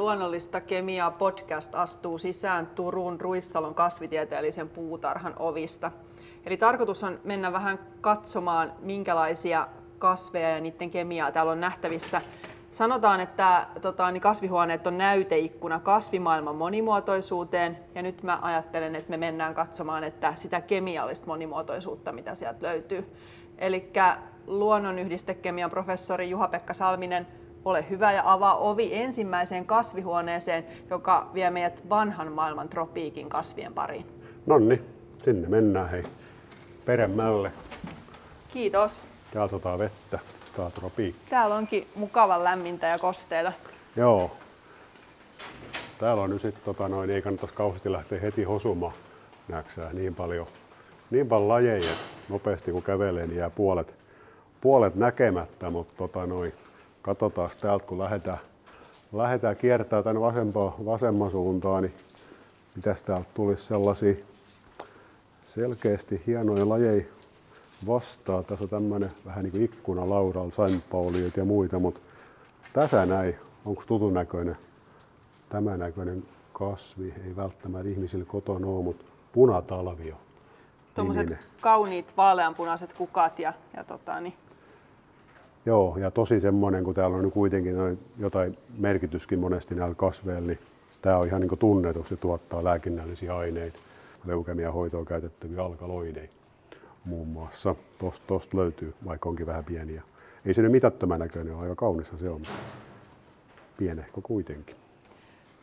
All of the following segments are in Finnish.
Luonnollista kemiaa podcast astuu sisään Turun Ruissalon kasvitieteellisen puutarhan ovista. Eli tarkoitus on mennä vähän katsomaan, minkälaisia kasveja ja niiden kemiaa täällä on nähtävissä. Sanotaan, että tota, niin kasvihuoneet on näyteikkuna kasvimaailman monimuotoisuuteen, ja nyt mä ajattelen, että me mennään katsomaan että sitä kemiallista monimuotoisuutta, mitä sieltä löytyy. Eli luonnonyhdistekemian professori Juha-Pekka Salminen, ole hyvä ja avaa ovi ensimmäiseen kasvihuoneeseen, joka vie meidät vanhan maailman tropiikin kasvien pariin. Nonni, sinne mennään hei peremmälle. Kiitos. Täällä sataa vettä, tää tropiikki. Täällä onkin mukavan lämmintä ja kosteita. Joo. Täällä on nyt sitten, tota noin, ei kannattaisi kauheasti lähteä heti hosumaan, näksää niin paljon, niin paljon lajeja, nopeasti kun kävelee, niin jää puolet, puolet näkemättä, mutta tota noin, katsotaan täältä, kun lähdetään, lähdetään kiertämään tänne vasempaan, vasemman suuntaan, niin mitäs täältä tulisi sellaisia selkeästi hienoja lajeja vastaan. Tässä on tämmöinen vähän niin kuin ikkuna lauralla, sainpauliot ja muita, mutta tässä näin, onko tutun näköinen tämä näköinen kasvi, ei välttämättä ihmisille kotona ole, mutta punatalvio. Tuommoiset kauniit vaaleanpunaiset kukat ja, ja tota, niin Joo, ja tosi semmoinen, kun täällä on kuitenkin noin jotain merkityskin monesti näillä kasveilla, niin tämä on ihan niin tunnetus, se tuottaa lääkinnällisiä aineita, leukemia hoitoon käytettäviä alkaloideja muun muassa. Tosta, tosta löytyy, vaikka onkin vähän pieniä. Ei se nyt mitättömän näköinen ole, aika kaunissa se on. Pienehkö kuitenkin.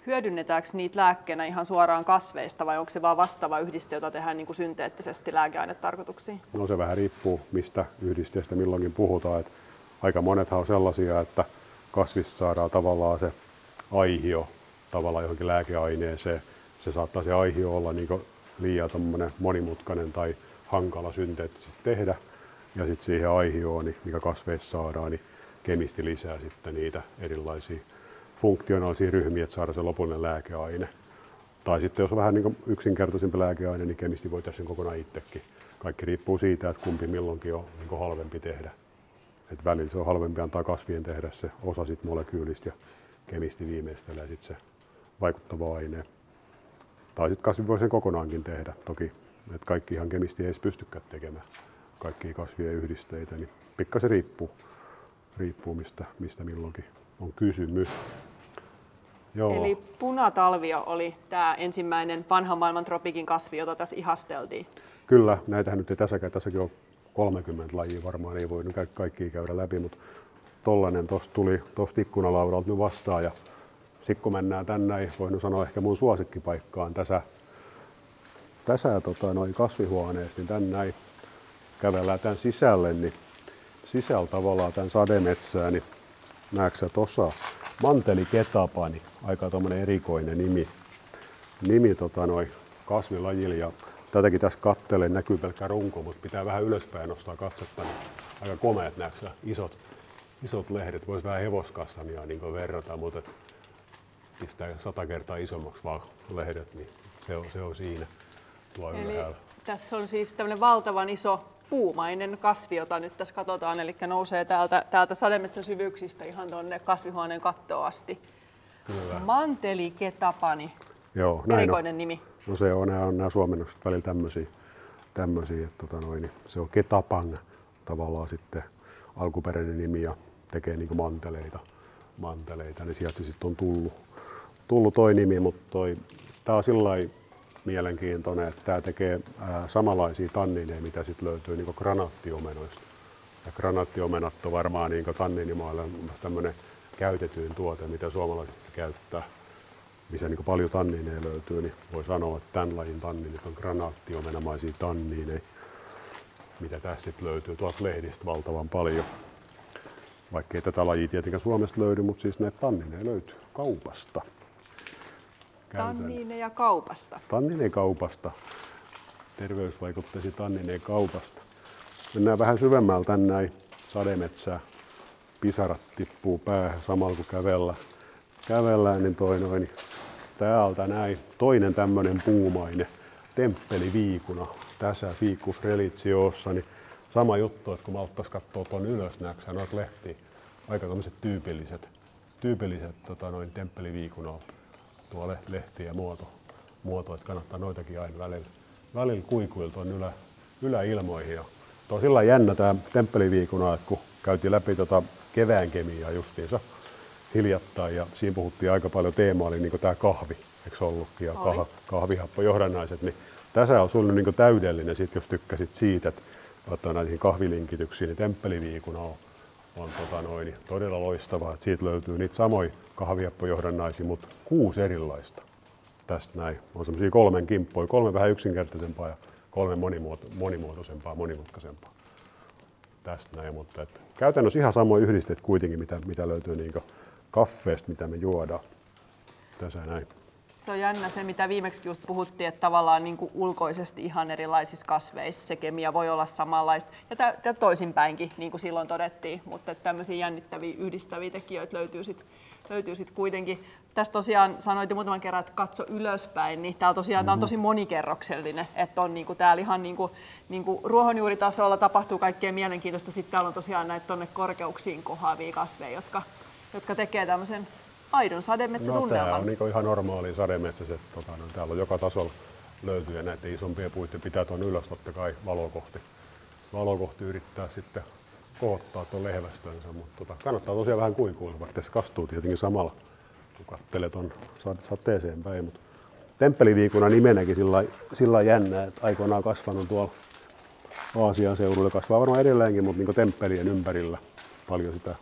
Hyödynnetäänkö niitä lääkkeenä ihan suoraan kasveista vai onko se vain vastaava yhdiste, jota tehdään niin kuin synteettisesti lääkeainetarkoituksiin? No se vähän riippuu, mistä yhdisteestä milloinkin puhutaan. Että aika monethan on sellaisia, että kasvista saadaan tavallaan se aihio tavallaan johonkin lääkeaineeseen. Se saattaa se aihio olla niin liian monimutkainen tai hankala synteettisesti tehdä. Ja sitten siihen aihioon, niin mikä kasveissa saadaan, niin kemisti lisää sitten niitä erilaisia funktionaalisia ryhmiä, että saada se lopullinen lääkeaine. Tai sitten jos on vähän niin yksinkertaisempi lääkeaine, niin kemisti voi tehdä sen kokonaan itsekin. Kaikki riippuu siitä, että kumpi milloinkin on niin halvempi tehdä. Et välillä se on halvempi antaa kasvien tehdä se osa sit molekyylistä ja kemisti viimeistelee sit se vaikuttava aine. Tai sitten kasvi voi sen kokonaankin tehdä. Toki et kaikki ihan kemisti ei edes pystykään tekemään kaikkia kasvien yhdisteitä, niin pikkasen riippuu, riippuu mistä, mistä milloinkin on kysymys. Joo. Eli punatalvio oli tämä ensimmäinen vanhan maailman tropikin kasvi, jota tässä ihasteltiin. Kyllä, näitähän nyt ei tässäkään, tässäkin on 30 lajia varmaan ei voi kaikki käydä läpi, mutta tollanen tosta tuli tuosta ikkunalaudalta nyt vastaan ja sitten kun mennään tänne, voin sanoa ehkä mun suosikkipaikkaan tässä, tässä tota, noin kasvihuoneessa, niin tänne kävellään tämän sisälle, niin sisällä tavallaan tämän sademetsää, niin näetkö tuossa manteli ketapani, aika tuommoinen erikoinen nimi, nimi tota, noin kasvilajille ja tätäkin tässä kattelen, näkyy pelkkä runko, mutta pitää vähän ylöspäin nostaa katsetta. Niin aika komeat näetkö isot, isot lehdet. Voisi vähän hevoskastamia niin verrata, mutta pistää sata kertaa isommaksi vaan lehdet, niin se on, se on siinä tuo Eli ylhäällä. Tässä on siis tämmöinen valtavan iso puumainen kasvi, jota nyt tässä katsotaan, eli nousee täältä, täältä sademetsän syvyyksistä ihan tuonne kasvihuoneen kattoon asti. Kyllä. Manteliketapani. Joo, näin Erikoinen on. nimi. No se on, nämä, on nämä suomennokset välillä tämmöisiä, tämmöisiä että tota noin, se on Ketapang tavallaan sitten alkuperäinen nimi ja tekee niin manteleita, manteleita, niin sieltä se sitten on tullut, tullut toi nimi, mutta toi, tämä on sillä mielenkiintoinen, että tämä tekee ää, samanlaisia tannineja, mitä sitten löytyy niin granaattiomenoista. Ja granaattiomenat on varmaan niin tanninimaailma tämmöinen käytetyin tuote, mitä suomalaiset käyttää missä niin paljon tanniineja löytyy, niin voi sanoa, että tämän lajin tanniinit on granaattiomenamaisia tanniineja, mitä tässä sitten löytyy tuolta lehdistä valtavan paljon. Vaikka ei tätä lajia tietenkään Suomesta löydy, mutta siis näitä tannineja löytyy kaupasta. Tannineja kaupasta. Tannineja kaupasta. Terveysvaikutteisi tannineja kaupasta. Mennään vähän syvemmällä tänne näin sademetsää. Pisarat tippuu päähän samalla kun kävellä. Kävellään, niin toi noin täältä näin. Toinen tämmöinen puumainen temppeliviikuna. Tässä Ficus relitsiossa, niin sama juttu, että kun mä ottais katsoa tuon ylös, näetkö noita lehtiä, aika tämmöiset tyypilliset tyypilliset tota, noin temppeliviikun tuo lehti ja muoto, muoto, että kannattaa noitakin aina välillä, välillä kuikuilla tuonne ylä, yläilmoihin. Ja sillä jännä tämä temppeliviikuna, että kun käytiin läpi tota kevään kemiaa justiinsa hiljattain ja siinä puhuttiin aika paljon, teema oli niin tämä kahvi, eikö ollutkin, ja kah, kahvihappojohdannaiset, niin tässä on sulle niin täydellinen, sit, jos tykkäsit siitä, että ottaa näihin kahvilinkityksiin, niin temppeliviikuna on, on tota noin, todella loistavaa, että siitä löytyy niitä samoja kahvihappojohdannaisia, mutta kuusi erilaista tästä näin. On semmoisia kolmen kimppoja, kolme vähän yksinkertaisempaa ja kolme monimuoto, monimuotoisempaa, monimutkaisempaa. Tästä näin, mutta että käytännössä ihan samoja yhdisteet kuitenkin, mitä, mitä löytyy niin kaffeesta, mitä me juodaan. Tässä näin. Se on jännä se, mitä viimeksi just puhuttiin, että tavallaan niin kuin ulkoisesti ihan erilaisissa kasveissa se kemia voi olla samanlaista. Ja, tä, ja toisinpäinkin, niin kuin silloin todettiin, mutta että tämmöisiä jännittäviä yhdistäviä tekijöitä löytyy sitten löytyy sit kuitenkin. Tässä tosiaan sanoit jo muutaman kerran, että katso ylöspäin, niin täällä tosiaan mm-hmm. on tosi monikerroksellinen, että on niinku täällä ihan niinku, niinku ruohonjuuritasolla tapahtuu kaikkea mielenkiintoista. Sitten täällä on tosiaan näitä tuonne korkeuksiin kohaavia kasveja, jotka, jotka tekee tämmöisen aidon sademetsätunnelman. No, tämä on niin ihan normaali sademetsäiset. Tota, no, täällä on joka tasolla löytyy ja näiden isompien puiden pitää tuon ylös totta kai valokohti. Valokohti yrittää sitten kohottaa tuon lehvästönsä, mutta tota, kannattaa tosiaan vähän kuikuilla, vaikka tässä kastuu tietenkin samalla, kun katselee tuon sateeseen päin. Mutta temppeliviikuna nimenäkin sillä, sillä jännä, että aikoinaan kasvanut tuolla Aasian seudulla, kasvaa varmaan edelleenkin, mutta niin temppelien ympärillä paljon sitä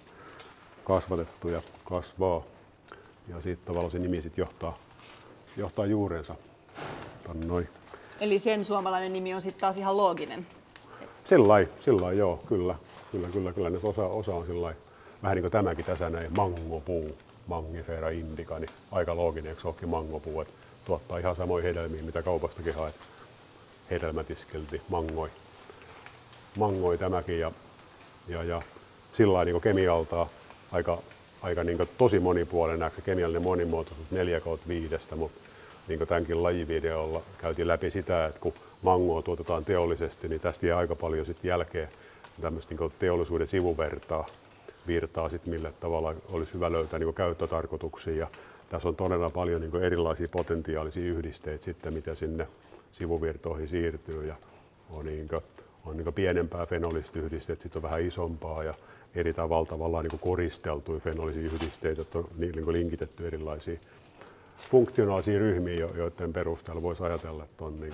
kasvatettu ja kasvaa. Ja siitä tavallaan se nimi sitten johtaa, johtaa juurensa. Noin. Eli sen suomalainen nimi on sitten taas ihan looginen? Sillä sillä joo, kyllä. Kyllä, kyllä, kyllä. Nyt osa, osa on sillä vähän niin kuin tämäkin tässä näin, mangopuu, mangifera indica, niin aika looginen, eikö se olekin mangopuu, että tuottaa ihan samoja hedelmiä, mitä kaupastakin haet. Hedelmätiskelti, mangoi. Mangoi tämäkin ja, ja, ja sillä niin kemialtaa aika aika niin tosi monipuolinen näkö kemiallinen monimuotoisuus 4 5, mutta niin tämänkin lajivideolla käytiin läpi sitä, että kun mangoa tuotetaan teollisesti, niin tästä jää aika paljon sitten jälkeen tämmöistä niin teollisuuden sivuvertaa, virtaa sit millä tavalla olisi hyvä löytää niin käyttötarkoituksia. Ja tässä on todella paljon niin erilaisia potentiaalisia yhdisteitä sitten, mitä sinne sivuvirtoihin siirtyy. Ja on, niin kuin, on niin pienempää fenolista yhdistettä, sitten on vähän isompaa ja eri tavalla tavallaan niin koristeltuja fenolisia yhdisteitä, että on niin linkitetty erilaisia funktionaalisia ryhmiä, joiden perusteella voisi ajatella, että on niin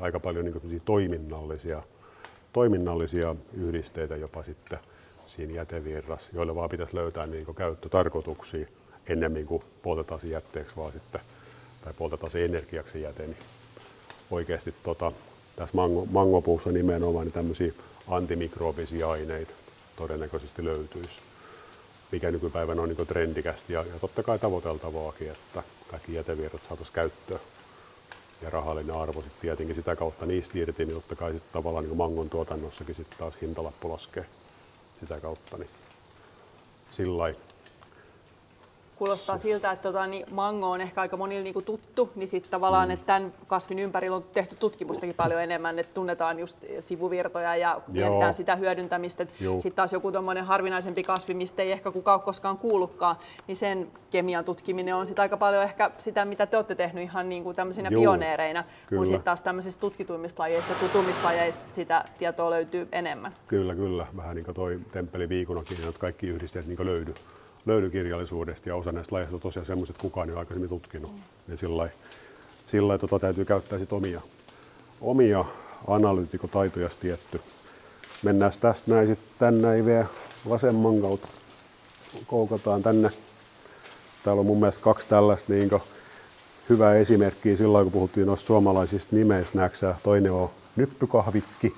aika paljon niin toiminnallisia, toiminnallisia yhdisteitä jopa sitten siinä jätevirrassa, joille vaan pitäisi löytää niin käyttötarkoituksia ennemmin kuin poltetaan jätteeksi vaan sitten, tai poltetaan energiaksi jäte, niin oikeasti tota, tässä mango, mangopuussa nimenomaan niin tämmöisiä antimikrobisia aineita, todennäköisesti löytyisi, mikä nykypäivänä on niin trendikästi ja, ja totta kai tavoiteltavaakin, että kaikki jätevirrat saataisiin käyttöön ja rahallinen arvo sitten tietenkin sitä kautta niistä irti, niin totta kai sitten tavallaan niin mangon tuotannossakin sitten taas hintalappu laskee sitä kautta. Niin sillä kuulostaa siltä, että tota, niin mango on ehkä aika monille niin tuttu, niin sitten tavallaan, mm. että tämän kasvin ympärillä on tehty tutkimustakin paljon enemmän, että tunnetaan just sivuvirtoja ja mietitään sitä hyödyntämistä. Sitten taas joku tuommoinen harvinaisempi kasvi, mistä ei ehkä kukaan ole koskaan kuullutkaan, niin sen kemian tutkiminen on sitten aika paljon ehkä sitä, mitä te olette tehnyt ihan niin kuin tämmöisinä Joo, pioneereina, kyllä. kun sitten taas tämmöisistä tutkituimmista lajeista, tutummista lajeista sitä tietoa löytyy enemmän. Kyllä, kyllä. Vähän niin kuin toi temppeli viikunakin, että kaikki yhdisteet niin löydy löydykirjallisuudesta ja osa näistä lajeista on tosiaan semmoiset, että kukaan ei ole aikaisemmin tutkinut. Mm. Niin sillä lailla tota, täytyy käyttää sit omia, omia analyytikotaitoja tietty. Mennään tästä näin sitten tänne vielä vasemman kautta. Koukataan tänne. Täällä on mun mielestä kaksi tällaista niin hyvää esimerkkiä silloin, kun puhuttiin noista suomalaisista nimeistä. Näksä, toinen on nyppykahvikki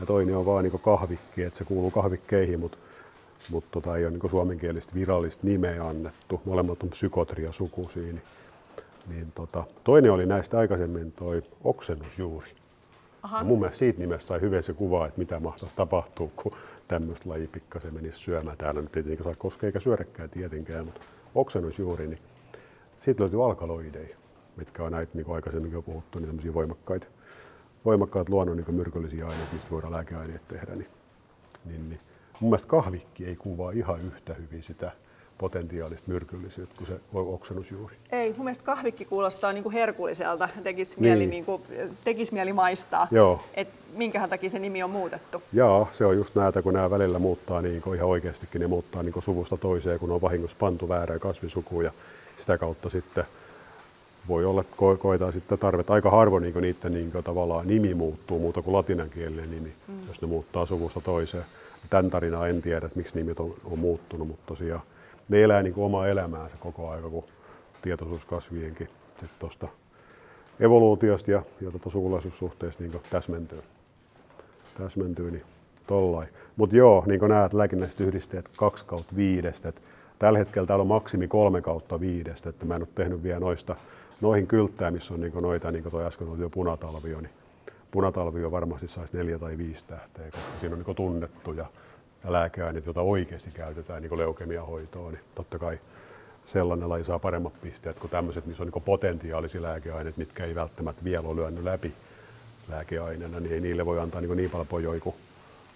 ja toinen on vaan niin kahvikki, että se kuuluu kahvikkeihin, mutta mutta tota, ei ole niin suomenkielistä virallista nimeä annettu. Molemmat on psykotria sukuisia. Niin, niin tota, toinen oli näistä aikaisemmin toi oksennusjuuri. Aha. Ja mun mielestä siitä nimestä sai hyvin se kuva, että mitä mahtaisi tapahtua, kun tämmöistä laji pikkasen menisi syömään. Täällä nyt ei saa koskea eikä syödäkään tietenkään, mutta oksennusjuuri, niin siitä löytyy alkaloideja, mitkä on näitä, niin kuin aikaisemmin jo puhuttu, niin voimakkaita, voimakkaat luonnon niin myrkyllisiä aineita, mistä voidaan lääkeaineet tehdä. Niin, niin, niin mun mielestä kahvikki ei kuvaa ihan yhtä hyvin sitä potentiaalista myrkyllisyyttä kuin se oksennusjuuri. Ei, mun mielestä kahvikki kuulostaa niin kuin herkulliselta, tekisi niin. mieli, niin kuin, tekisi mieli maistaa. Joo. Et minkähän takia se nimi on muutettu? Joo, se on just näitä, kun nämä välillä muuttaa niin kuin ihan oikeastikin, ne muuttaa niin kuin suvusta toiseen, kun on vahingossa pantu väärään kasvisukuun ja sitä kautta sitten voi olla, että ko- koetaan sitten tarvetta. Aika harvoin niin niiden niin kuin, tavallaan nimi muuttuu muuta kuin latinankielinen nimi, mm. jos ne muuttaa suvusta toiseen. Tämän tarinaa en tiedä, että miksi nimet on, on muuttunut, mutta tosiaan ne elää niin kuin omaa elämäänsä koko aika, kun tietoisuus kasvienkin tuosta evoluutiosta ja, ja tuota sukulaisuussuhteesta niin täsmentyy. täsmentyy niin tollain. Mutta joo, niin kuin näet, lääkinnälliset yhdisteet 2 kautta 5. Tällä hetkellä täällä on maksimi 3 kautta 5, että mä en ole tehnyt vielä noista noihin kylttää, missä on niin noita, niin kuin toi äsken jo punatalvio, niin punatalvio varmasti saisi neljä tai viisi tähteä, koska siinä on niin tunnettuja lääkeaineet, joita oikeasti käytetään niin leukemiahoitoon, niin totta kai sellainen laji saa paremmat pisteet kuin tämmöiset, missä on niin potentiaalisia lääkeaineet, mitkä ei välttämättä vielä ole lyönyt läpi lääkeaineena, niin ei niille voi antaa niin, niin paljon pojoja kuin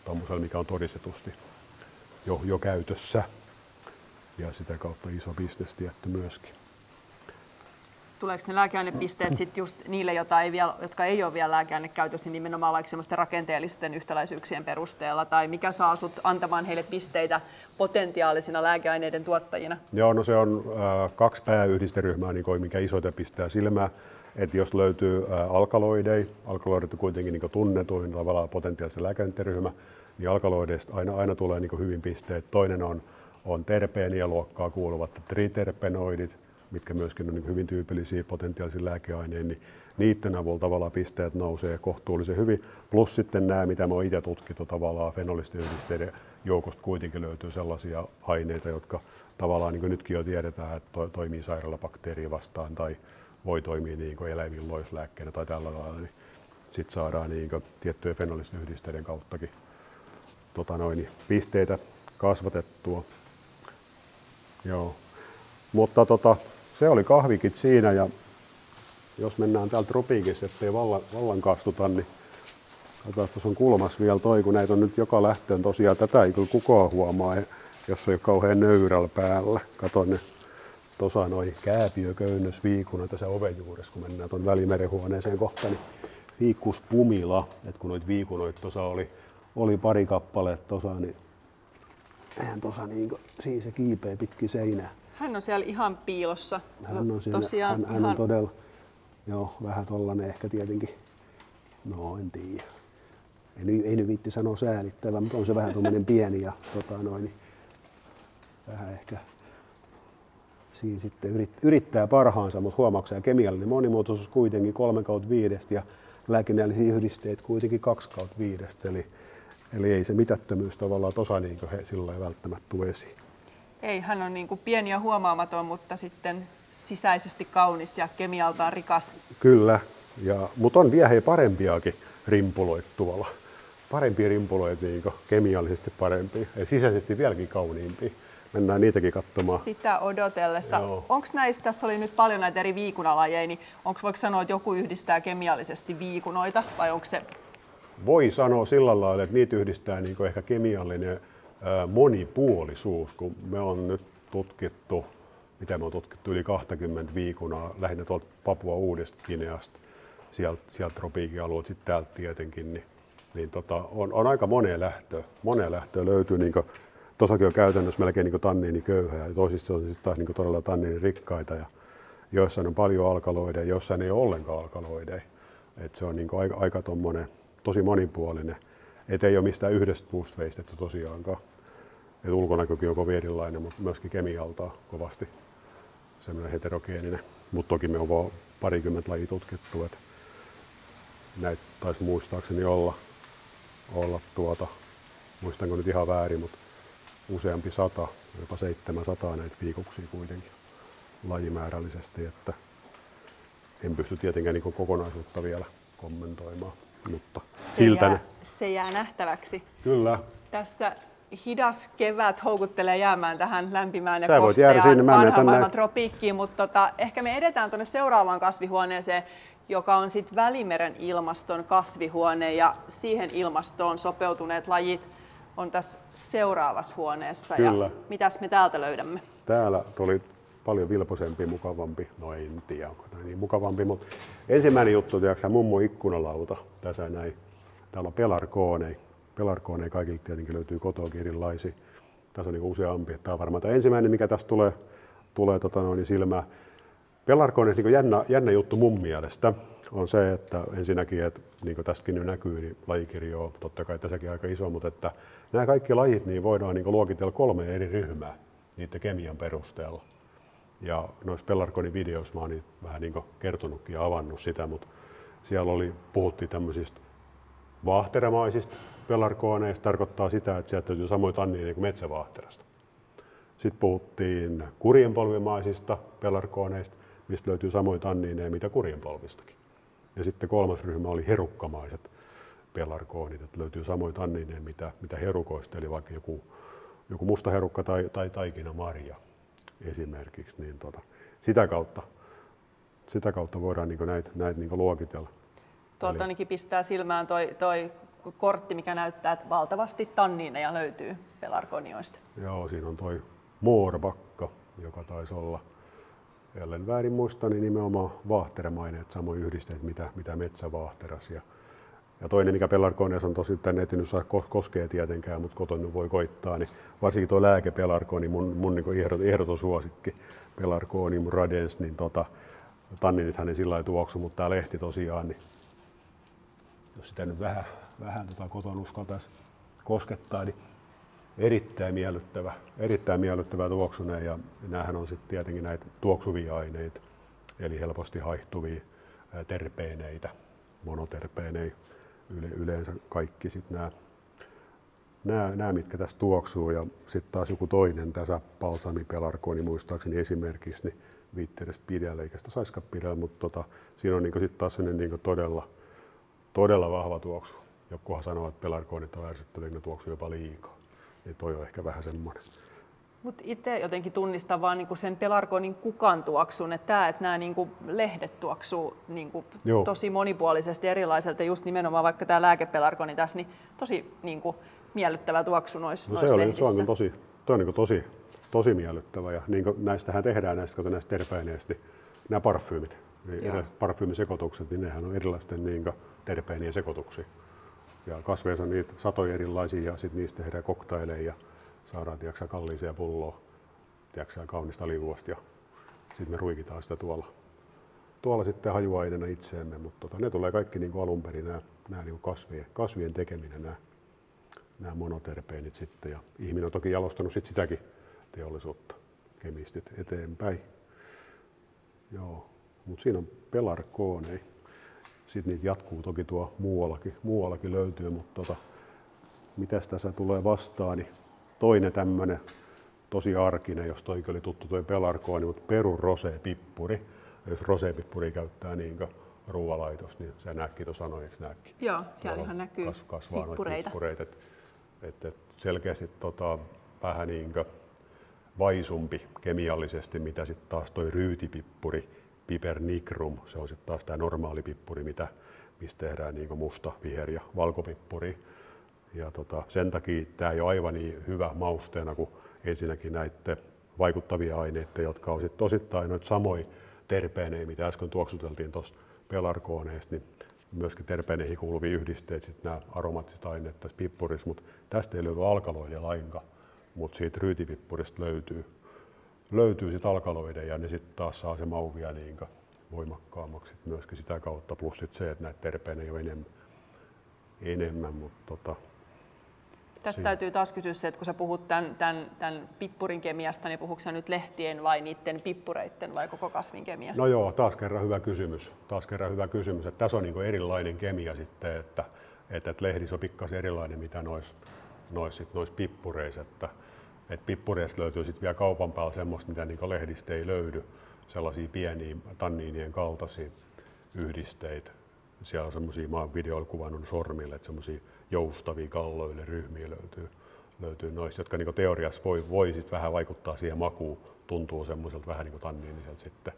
tuommoiselle, mikä on todistetusti jo, jo käytössä. Ja sitä kautta iso bisnes tietty myöskin tuleeko ne lääkeainepisteet sitten just niille, jota ei vielä, jotka ei ole vielä lääkeainekäytössä, niin nimenomaan vaikka semmoisten rakenteellisten yhtäläisyyksien perusteella, tai mikä saa sut antamaan heille pisteitä potentiaalisina lääkeaineiden tuottajina? Joo, no se on äh, kaksi pääyhdisteryhmää, niin kuin mikä isoita pistää silmää. Että jos löytyy äh, alkaloidei, alkaloidit on kuitenkin niin tunnetuin tavallaan potentiaalisen lääkeaineiden ryhmä, niin alkaloideista aina, aina tulee niin hyvin pisteet. Toinen on, on terpeeniä luokkaa kuuluvat triterpenoidit, mitkä myöskin on niin hyvin tyypillisiä potentiaalisia lääkeaineita, niin niiden avulla tavallaan pisteet nousee kohtuullisen hyvin. Plus sitten nämä, mitä me on itse tutkittu tavallaan fenolisten yhdisteiden joukosta kuitenkin löytyy sellaisia aineita, jotka tavallaan niin kuin nytkin jo tiedetään, että to, toimii sairaalabakteeria vastaan tai voi toimia niin elävin loislääkkeenä tai tällä lailla, niin sitten saadaan niin kuin tiettyjen fenolisten yhdisteiden kauttakin tota noin, niin pisteitä kasvatettua. Joo. Mutta tota, se oli kahvikit siinä ja jos mennään täältä rupiikissa, ettei vallan, vallan kastuta, niin katsotaan, tuossa on kulmas vielä toi, kun näitä on nyt joka lähtöön. Tosiaan tätä ei kyllä kukaan huomaa, jos ei ole kauhean nöyrällä päällä. Kato ne tuossa noin kääpiököynnös viikuna tässä oven juuressa, kun mennään tuon välimerenhuoneeseen kohta, niin viikkus pumila, että kun noita viikunoita tuossa oli, oli pari kappaletta tuossa, niin eihän tuossa niin, siinä se kiipeä pitkin seinää. Hän on siellä ihan piilossa. Hän on, siinä, Tosiaan hän, hän ihan... on todella, joo, vähän tollanen ehkä tietenkin, no en tiedä. Ei, ei nyt viitti sanoa säälittävä, mutta on se vähän tuommoinen pieni ja tota noin, niin vähän ehkä siinä sitten yrittää parhaansa, mutta huomauksia kemiallinen monimuotoisuus kuitenkin 3 kautta 5 ja lääkinnällisiä yhdisteet kuitenkin 2 kautta 5. Eli, eli ei se mitättömyys tavallaan tosa niin he sillä välttämättä tule esiin ei, hän on niin kuin pieni ja huomaamaton, mutta sitten sisäisesti kaunis ja kemialtaan rikas. Kyllä, ja, mutta on vielä hei parempiakin rimpuloita tuolla. Parempia rimpuloita niin kemiallisesti parempia ja sisäisesti vieläkin kauniimpia. Mennään niitäkin katsomaan. Sitä odotellessa. Onko näistä, tässä oli nyt paljon näitä eri viikunalajeja, niin onko voiko sanoa, että joku yhdistää kemiallisesti viikunoita vai onko se voi sanoa sillä lailla, että niitä yhdistää niin ehkä kemiallinen monipuolisuus, kun me on nyt tutkittu, mitä me on tutkittu, yli 20 viikunaa, lähinnä tuolta Papua Uudesta Kineasta, sieltä, sieltä tropiikialueelta, sitten täältä tietenkin, niin, niin tota, on, on, aika moneen lähtöä. Moneen lähtöä löytyy, niin tuossakin on käytännössä melkein niin tanniini köyhää, ja toisissa on sitten taas niin todella tanniini rikkaita, ja joissain on paljon alkaloideja, joissain ei ole ollenkaan alkaloideja. Et se on niin aika, aika tommonen, tosi monipuolinen. Et ei ole mistään yhdestä puusta veistetty tosiaankaan. Et ulkonäkökin on kovin erilainen, mutta myöskin kemialta kovasti semmoinen heterogeeninen. Mutta toki me on vaan parikymmentä lajia tutkittu, että näitä taisi muistaakseni olla, olla tuota, muistanko nyt ihan väärin, mutta useampi sata, jopa 700 näitä viikuksia kuitenkin lajimäärällisesti, että en pysty tietenkään niin kokonaisuutta vielä kommentoimaan, mutta se siltä jää, ne... Se jää nähtäväksi. Kyllä. Tässä hidas kevät houkuttelee jäämään tähän lämpimään ja Sä kosteaan vanhan maailman tropiikkiin, mutta tota, ehkä me edetään tuonne seuraavaan kasvihuoneeseen, joka on sitten Välimeren ilmaston kasvihuone ja siihen ilmastoon sopeutuneet lajit on tässä seuraavassa huoneessa. Kyllä. Ja mitäs me täältä löydämme? täällä tuli paljon vilposempi, mukavampi, no en tiedä onko tämä niin mukavampi, mutta ensimmäinen juttu, tiedätkö mummo ikkunalauta, tässä näin. Täällä on pelarkoonei. Pelarkoonei kaikille tietenkin löytyy kotoakin erilaisia. Tässä on niin useampi. Tämä on varmaan tämä ensimmäinen, mikä tästä tulee, tulee tota noin, niin silmään. Pelarkoonei niin jännä, jännä juttu mun mielestä on se, että ensinnäkin, että niin kuin tästäkin nyt näkyy, niin lajikirjo on totta kai tässäkin aika iso, mutta että nämä kaikki lajit niin voidaan niin luokitella kolme eri ryhmää niiden kemian perusteella. Ja noissa Pelarkonin videoissa mä oon niin vähän niin kertonutkin ja avannut sitä, mutta siellä oli, puhuttiin tämmöisistä pelarkooneista, tarkoittaa sitä, että sieltä löytyy samoin tanniineja kuin metsävaahterasta. Sitten puhuttiin kurjenpolvimaisista pelarkooneista, mistä löytyy samoin tanniineja mitä kurjenpolvistakin. Ja sitten kolmas ryhmä oli herukkamaiset pelarkoonit, että löytyy samoin tanniineja mitä, mitä herukoista, eli vaikka joku, joku musta herukka tai, tai taikina marja esimerkiksi, niin tota, sitä, kautta, sitä kautta voidaan niin näitä, näitä niin luokitella. Tuolta ainakin pistää silmään toi, toi kortti, mikä näyttää, että valtavasti tanniineja löytyy pelarkonioista. Joo, siinä on toi moorbakka, joka taisi olla, ellen väärin muista, niin nimenomaan vaahteremaineet, samoin yhdisteet, mitä, mitä metsävaahteras. Ja, ja toinen, mikä pelarkonias on tosi, tänne ei nyt saa koskee tietenkään, mutta kotona voi koittaa, niin varsinkin tuo lääkepelarkoni, mun, mun niin ehdoton, ehdoton suosikki, pelarkoni, mun radens, niin tota, tanninithan ei sillä tuoksu, mutta tämä lehti tosiaan, niin jos sitä nyt vähän, vähän tota kotona uskaltaisi koskettaa, niin erittäin miellyttävä, erittäin miellyttävä tuoksunen. Ja näähän on sitten tietenkin näitä tuoksuvia aineita, eli helposti haihtuvia terpeeneitä, monoterpeeneitä, yle, yleensä kaikki sitten nämä, nämä, nämä, mitkä tässä tuoksuu. Ja sitten taas joku toinen tässä balsamipelarkooni muistaakseni esimerkiksi, niin viitteedes pidellä, eikä sitä saisikaan pidellä, mutta tota, siinä on niin sitten taas niin todella, todella vahva tuoksu. Jokuhan sanoo, että pelarkoonit on ärsyttäviä, ne tuoksuu jopa liikaa. Niin toi on ehkä vähän semmoinen. Mutta itse jotenkin tunnistan vaan niinku sen pelarkonin kukan tuoksun, että, tää, että nämä niinku lehdet tuoksuu niinku tosi monipuolisesti erilaiselta. Just nimenomaan vaikka tämä lääkepelarkoni tässä, niin tosi niinku miellyttävä tuoksu noissa, no, noissa se lehdissä. Oli, se on tosi, toi on niinku tosi, tosi miellyttävä. Ja niin näistähän tehdään näistä, näistä terpeeneistä, nämä parfyymit, niin erilaiset parfyymisekoitukset, niin nehän on erilaisten niin terpeenien sekoituksia. Ja kasveissa on niitä satoja erilaisia ja sitten niistä tehdään koktaileja ja saadaan tiiäksä, kalliiseen pulloa, tiiäksä, kaunista liuosta ja sitten me ruikitaan sitä tuolla, tuolla sitten hajuaineena itseemme, mutta tota, ne tulee kaikki niin kuin alun perin nämä, nämä niin kuin kasvien, kasvien tekeminen, nämä, nämä monoterpeenit sitten ja ihminen on toki jalostanut sit sitäkin teollisuutta, kemistit eteenpäin. Joo, mutta siinä on pelarkoonei. Sitten niitä jatkuu toki tuo muuallakin, muuallakin löytyy, mutta tota, mitäs tässä tulee vastaan, niin toinen tämmöinen tosi arkinen, jos toikin oli tuttu toi pelarkooni, mutta Peru Rosé-pippuri. Jos Rosé-pippuri käyttää niin ruoalaitos, niin se näkki tuossa sanoi, eikö näkki? Joo, siellä ihan näkyy kas, kasvaa pippureita. pippureita. Et, et, et selkeästi tota, vähän niin vaisumpi kemiallisesti, mitä sitten taas toi ryytipippuri, piper nigrum, se on sitten taas tämä normaali pippuri, mitä, mistä tehdään niin musta, viher ja valkopippuri. Ja tota, sen takia tämä ei ole aivan niin hyvä mausteena kuin ensinnäkin näiden vaikuttavia aineita, jotka on sitten osittain noita samoja terpeenejä, mitä äsken tuoksuteltiin tuossa pelarkooneista, niin myöskin terpeeneihin kuuluvia yhdisteitä, sitten nämä aromaattiset aineet tässä pippurissa, mutta tästä ei löydy alkaloidia lainkaan, mutta siitä ryytipippurista löytyy, löytyy sitten alkaloide ja ne sitten taas saa se mauvia niin voimakkaammaksi myöskin sitä kautta, plus sit se, että näitä terpeenejä on enemmän, enemmän mutta tota, Tästä Siin. täytyy taas kysyä se, että kun sä puhut tämän, tämän, tämän pippurin kemiasta, niin puhuuko nyt lehtien vai niiden pippureiden vai koko kasvin kemiasta? No joo, taas kerran hyvä kysymys. Taas kerran hyvä kysymys. Että tässä on niin erilainen kemia sitten, että, että, että lehdissä on pikkasen erilainen mitä noissa nois, sit nois pippureissa. Että, että pippureista löytyy sitten vielä kaupan päällä semmoista, mitä niin lehdistä ei löydy. Sellaisia pieniä tanniinien kaltaisia yhdisteitä. Siellä on semmoisia, mä oon videoilla kuvannut sormille, että semmoisia joustavia kalloille ryhmiä löytyy, löytyy noista, jotka niin teoriassa voi, voi sit vähän vaikuttaa siihen makuun, tuntuu semmoiselta vähän niin tanniiniselta sitten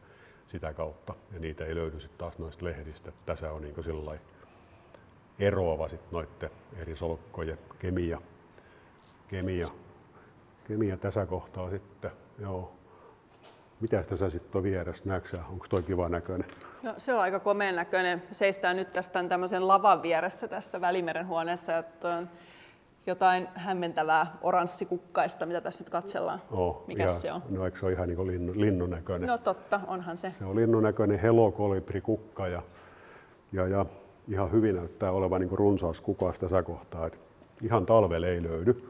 sitä kautta. Ja niitä ei löydy sitten taas noista lehdistä. Tässä on niin sillä eroava sitten noiden eri solkkojen kemia. kemia. Kemia tässä kohtaa sitten joo. Mitä sä sitten vieressä näetkö Onko toi kiva näköinen? No, se on aika komeen näköinen. Seistään nyt tästä tämmöisen lavan vieressä tässä Välimeren huoneessa. Että on jotain hämmentävää oranssikukkaista, mitä tässä nyt katsellaan. Oh, Mikä se on? No eikö se ole ihan niin linnu, linnun näköinen? No totta, onhan se. Se on linnun näköinen helokolibri kukka ja, ja, ja ihan hyvin näyttää olevan niin runsaas kukas tässä kohtaa. Et ihan talvella ei löydy,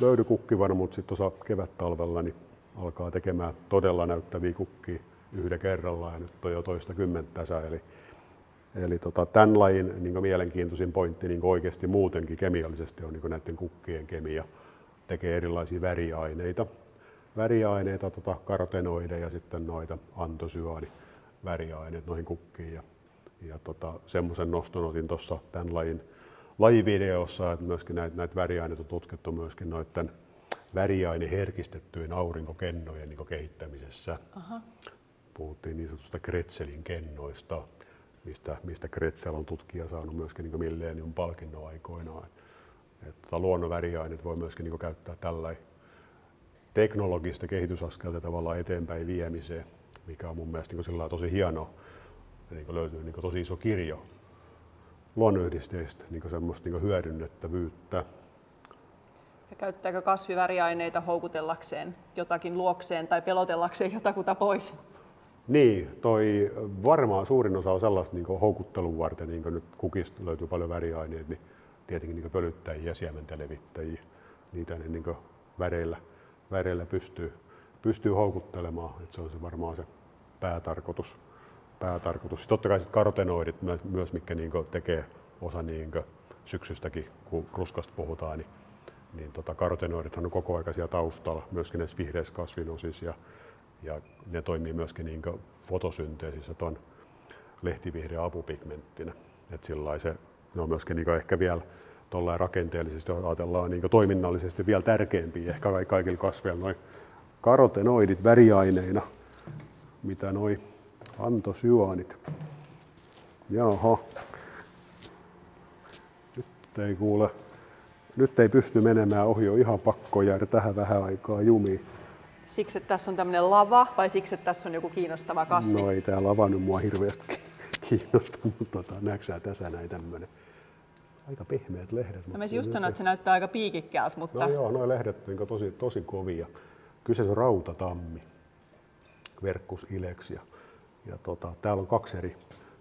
löydy kukkivana, mutta sitten tuossa kevät-talvella niin alkaa tekemään todella näyttäviä kukkia yhden kerrallaan ja nyt on jo toista kymmentä. Eli, eli tota, tämän lajin niin mielenkiintoisin pointti niin oikeasti muutenkin kemiallisesti on niin näiden kukkien kemia. Tekee erilaisia väriaineita, väriaineita, tota, karotenoideja ja sitten noita antosyaani väriaineet noihin kukkiin. Ja, ja tota, semmoisen noston otin tuossa tämän lajin lajivideossa, että myöskin näitä, näitä väriaineita on tutkittu myöskin noiden väriaine herkistettyjen aurinkokennojen niin kehittämisessä. Aha. Puhuttiin niin sanotusta Kretselin kennoista, mistä, mistä Kretsel on tutkija saanut myöskin niin Millennium palkinnon aikoinaan. Että tota luonnon väriaineet voi myöskin niin käyttää tällä teknologista kehitysaskelta tavallaan eteenpäin viemiseen, mikä on mun mielestä niin tosi hienoa. Niin löytyy niin tosi iso kirjo luonnonyhdisteistä niin semmoista niin hyödynnettävyyttä. Ja käyttääkö kasviväriaineita houkutellakseen jotakin luokseen tai pelotellakseen jotakuta pois? Niin, toi varmaan suurin osa on sellaista niin houkuttelun varten, niin kuin nyt kukista löytyy paljon väriaineita, niin tietenkin niin pölyttäjiä ja siementelevittäjiä, niitä ne niin väreillä, väreillä pystyy, pystyy houkuttelemaan, että se on se varmaan se päätarkoitus. Päätarkoitus. Totta kai sitten karotenoidit myös, mitkä niin tekee osa niin syksystäkin, kun ruskasta puhutaan, niin niin tota, karotenoidithan on koko ajan siellä taustalla, myöskin näissä vihreissä kasvinosissa ja, ja ne toimii myöskin niin fotosynteesissä tuon lehtivihreä apupigmenttinä. Et sillä se, ne on myöskin niin ehkä vielä tuolla rakenteellisesti, jos ajatellaan niin toiminnallisesti vielä tärkeämpiä ehkä kaikilla kasveilla noin karotenoidit väriaineina, mitä noin antosyanit. Jaha. Nyt ei kuule nyt ei pysty menemään ohi, on ihan pakko jäädä tähän vähän aikaa jumiin. Siksi, että tässä on tämmöinen lava vai siksi, että tässä on joku kiinnostava kasvi? No ei tämä lava nyt mua hirveästi kiinnosta, mutta tota, näetkö tässä näin tämmöinen aika pehmeät lehdet. Mä just sanoin, että se näyttää aika piikikkäältä, mutta... No joo, nuo lehdet niin tosi, tosi kovia. Kyseessä on rautatammi, verkkus ilex. Ja, ja tota, täällä on kaksi eri,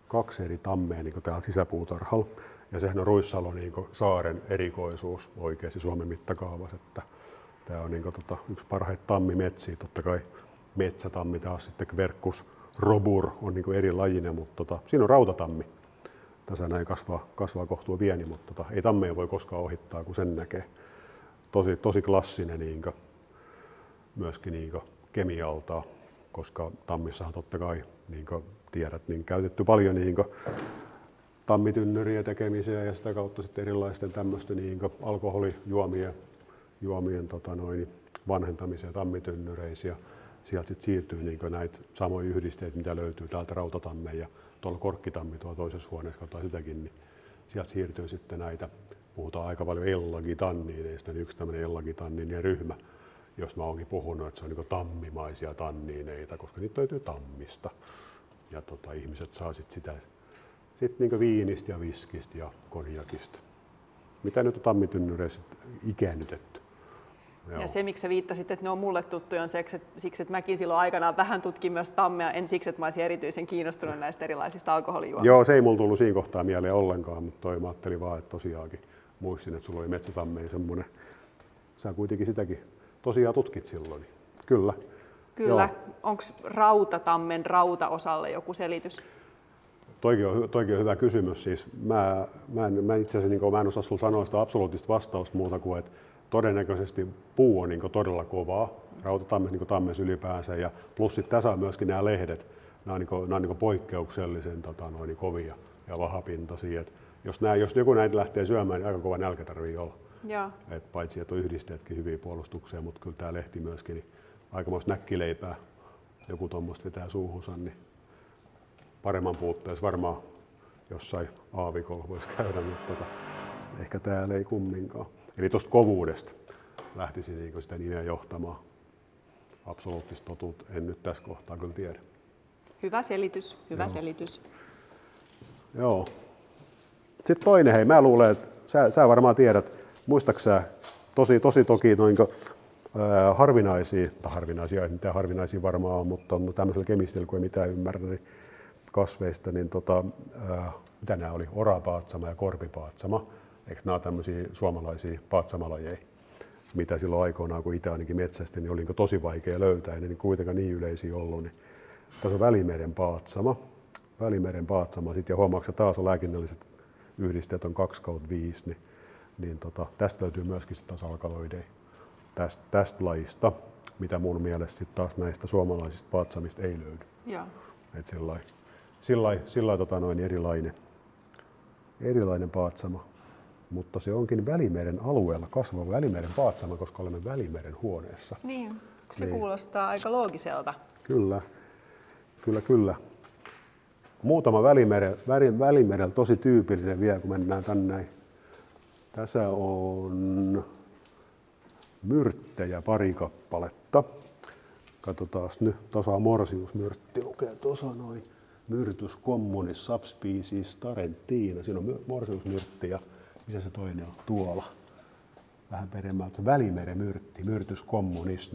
kaksi eri tammea niin täällä sisäpuutarhalla. Ja sehän on Ruissalo niin saaren erikoisuus oikeasti Suomen mittakaavassa, että tämä on niin kuin, tota, yksi parhaita tammimetsiä. Totta kai metsätammi taas sitten verkkus robur on niin eri lajinen, mutta tota, siinä on rautatammi. Tässä näin kasvaa, kasvaa kohtuu pieni, mutta tota, ei tammea voi koskaan ohittaa, kun sen näkee. Tosi, tosi klassinen niin kuin, myöskin niin kuin, kemialta, koska tammissahan totta kai, niin kuin tiedät, niin käytetty paljon niin kuin, tammitynnyriä tekemiseen ja sitä kautta sitten erilaisten tämmöisten niin alkoholijuomien juomien, tota noin, vanhentamiseen tammitynnyreissä. Ja sieltä sitten siirtyy niin näitä samoja yhdisteitä, mitä löytyy täältä rautatamme ja tuolla korkkitammi tuolla toisessa huoneessa, katsotaan sitäkin, niin sieltä siirtyy sitten näitä, puhutaan aika paljon ellagitanniineista, niin yksi tämmöinen ellagitanniinien ryhmä, jos mä oonkin puhunut, että se on niin tammimaisia tanniineita, koska niitä löytyy tammista. Ja tota, ihmiset saa sitten sitä sitten niin viinistä ja viskistä ja konjakista. Mitä nyt on tammitynnyreissä ikäännytetty? Joo. Ja se, miksi sä viittasit, että ne on mulle tuttuja, on siksi, että, siksi, että mäkin silloin aikanaan vähän tutkin myös tammea, en siksi, että mä olisin erityisen kiinnostunut näistä erilaisista alkoholijuomista. Joo, se ei mulla tullut siinä kohtaa mieleen ollenkaan, mutta toi mä ajattelin vaan, että tosiaankin muistin, että sulla oli metsätammeen semmoinen. Sä kuitenkin sitäkin tosiaan tutkit silloin. Kyllä. Kyllä. Onko rautatammen rautaosalle joku selitys? Toikin on, toikin on hyvä kysymys. Siis mä, mä, en, mä itse asiassa niin mä en osaa sinulla sanoa sitä absoluuttista vastausta muuta kuin, että todennäköisesti puu on niin todella kovaa, rautatammes niin tammessa ylipäänsä, ja plus sitten tässä on myöskin nämä lehdet, nämä on, niin, nämä on niin poikkeuksellisen tota, noin, niin kovia ja vahapintaisia. Et jos, nämä, jos joku näitä lähtee syömään, niin aika kova nälkä tarvii olla. Ja. Et paitsi, että on yhdisteetkin hyviä puolustukseen, mutta kyllä tämä lehti myöskin, niin aikamoista näkkileipää joku tuommoista vetää suuhunsa, niin paremman puutteessa varmaan jossain aavikolla voisi käydä, mutta tota, ehkä täällä ei kumminkaan. Eli tuosta kovuudesta lähtisi niin sitä nimeä johtamaan. absoluuttista totuutta en nyt tässä kohtaa kyllä tiedä. Hyvä selitys, hyvä Joo. selitys. Joo. Sitten toinen, hei, mä luulen, että sä, sä varmaan tiedät, muistaaksä tosi, tosi toki noin äh, harvinaisia, tai harvinaisia, ei mitään harvinaisia varmaan on, mutta on tämmöisellä kemistillä, kun ei mitään ymmärrä, niin kasveista, niin tota, äh, mitä nämä oli, orapaatsama ja korpipaatsama, eikö nämä ole tämmöisiä suomalaisia paatsamalajeja, mitä silloin aikoinaan, kun itse ainakin metsästi, niin oli niin tosi vaikea löytää, niin kuitenkaan niin yleisiä ollut. Niin tässä on Välimeren paatsama, Välimeren paatsama, sitten ja huomaatko taas on lääkinnälliset yhdisteet on 2 kautta 5, niin, niin tota, tästä löytyy myöskin taas alkaloideja tästä, tästä lajista, mitä mun mielestä sitten taas näistä suomalaisista paatsamista ei löydy. Joo. Et sillä sillä tota noin erilainen, erilainen paatsama. Mutta se onkin Välimeren alueella kasvava Välimeren paatsama, koska olemme Välimeren huoneessa. Niin, se niin. kuulostaa aika loogiselta. Kyllä, kyllä, kyllä. Muutama välimere, välimerellä tosi tyypillinen vielä, kun mennään tänne näin. Tässä on myrttejä pari kappaletta. Katsotaan nyt, tuossa morsiusmyrtti, lukee tuossa noin. Myrtus communis subspecies tarentina. Siinä on morsiusmyrtti ja missä se toinen on? Tuolla. Vähän peremmältä. Välimeren myrtti, myrtys communis.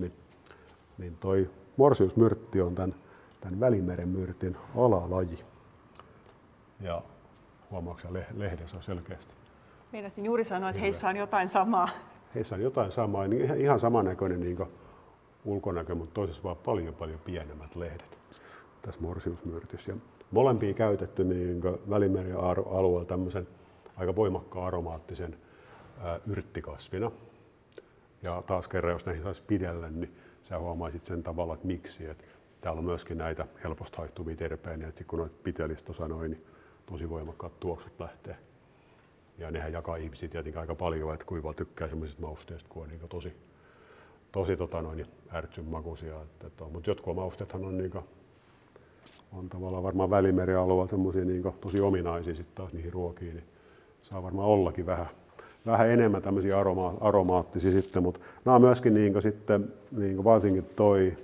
Niin, toi morsiusmyrtti on tämän, tämän Välimeren myrtin alalaji. Ja huomaatko lehdessä on selkeästi. Meinasin juuri sanoa, että heissä on jotain samaa. Heissä on jotain samaa, niin ihan, samannäköinen niin ulkonäkö, mutta toisessa vaan paljon paljon pienemmät lehdet tässä morsiusmyrtissä. Ja molempia käytetty niin Välimeren alueella tämmöisen aika voimakkaan aromaattisen ää, yrttikasvina. Ja taas kerran, jos näihin saisi pidellä, niin sä huomaisit sen tavalla, että miksi. Että täällä on myöskin näitä helposti haihtuvia terpeenejä, että kun noita pitelistä sanoi, niin tosi voimakkaat tuoksut lähtee. Ja nehän jakaa ihmisiä tietenkin aika paljon, että kuinka tykkää semmoisista mausteista, kun on niin tosi, tosi tota noin, ärtsyn makuisia. Että, että, mutta jotkut mausteethan on, niin kuin, on tavallaan varmaan välimerialueella semmoisia niin tosi ominaisia sitten taas niihin ruokiin, niin saa varmaan ollakin vähän, vähän enemmän tämmöisiä aroma, aromaattisia sitten, mutta nämä on myöskin niin sitten, niin varsinkin toi,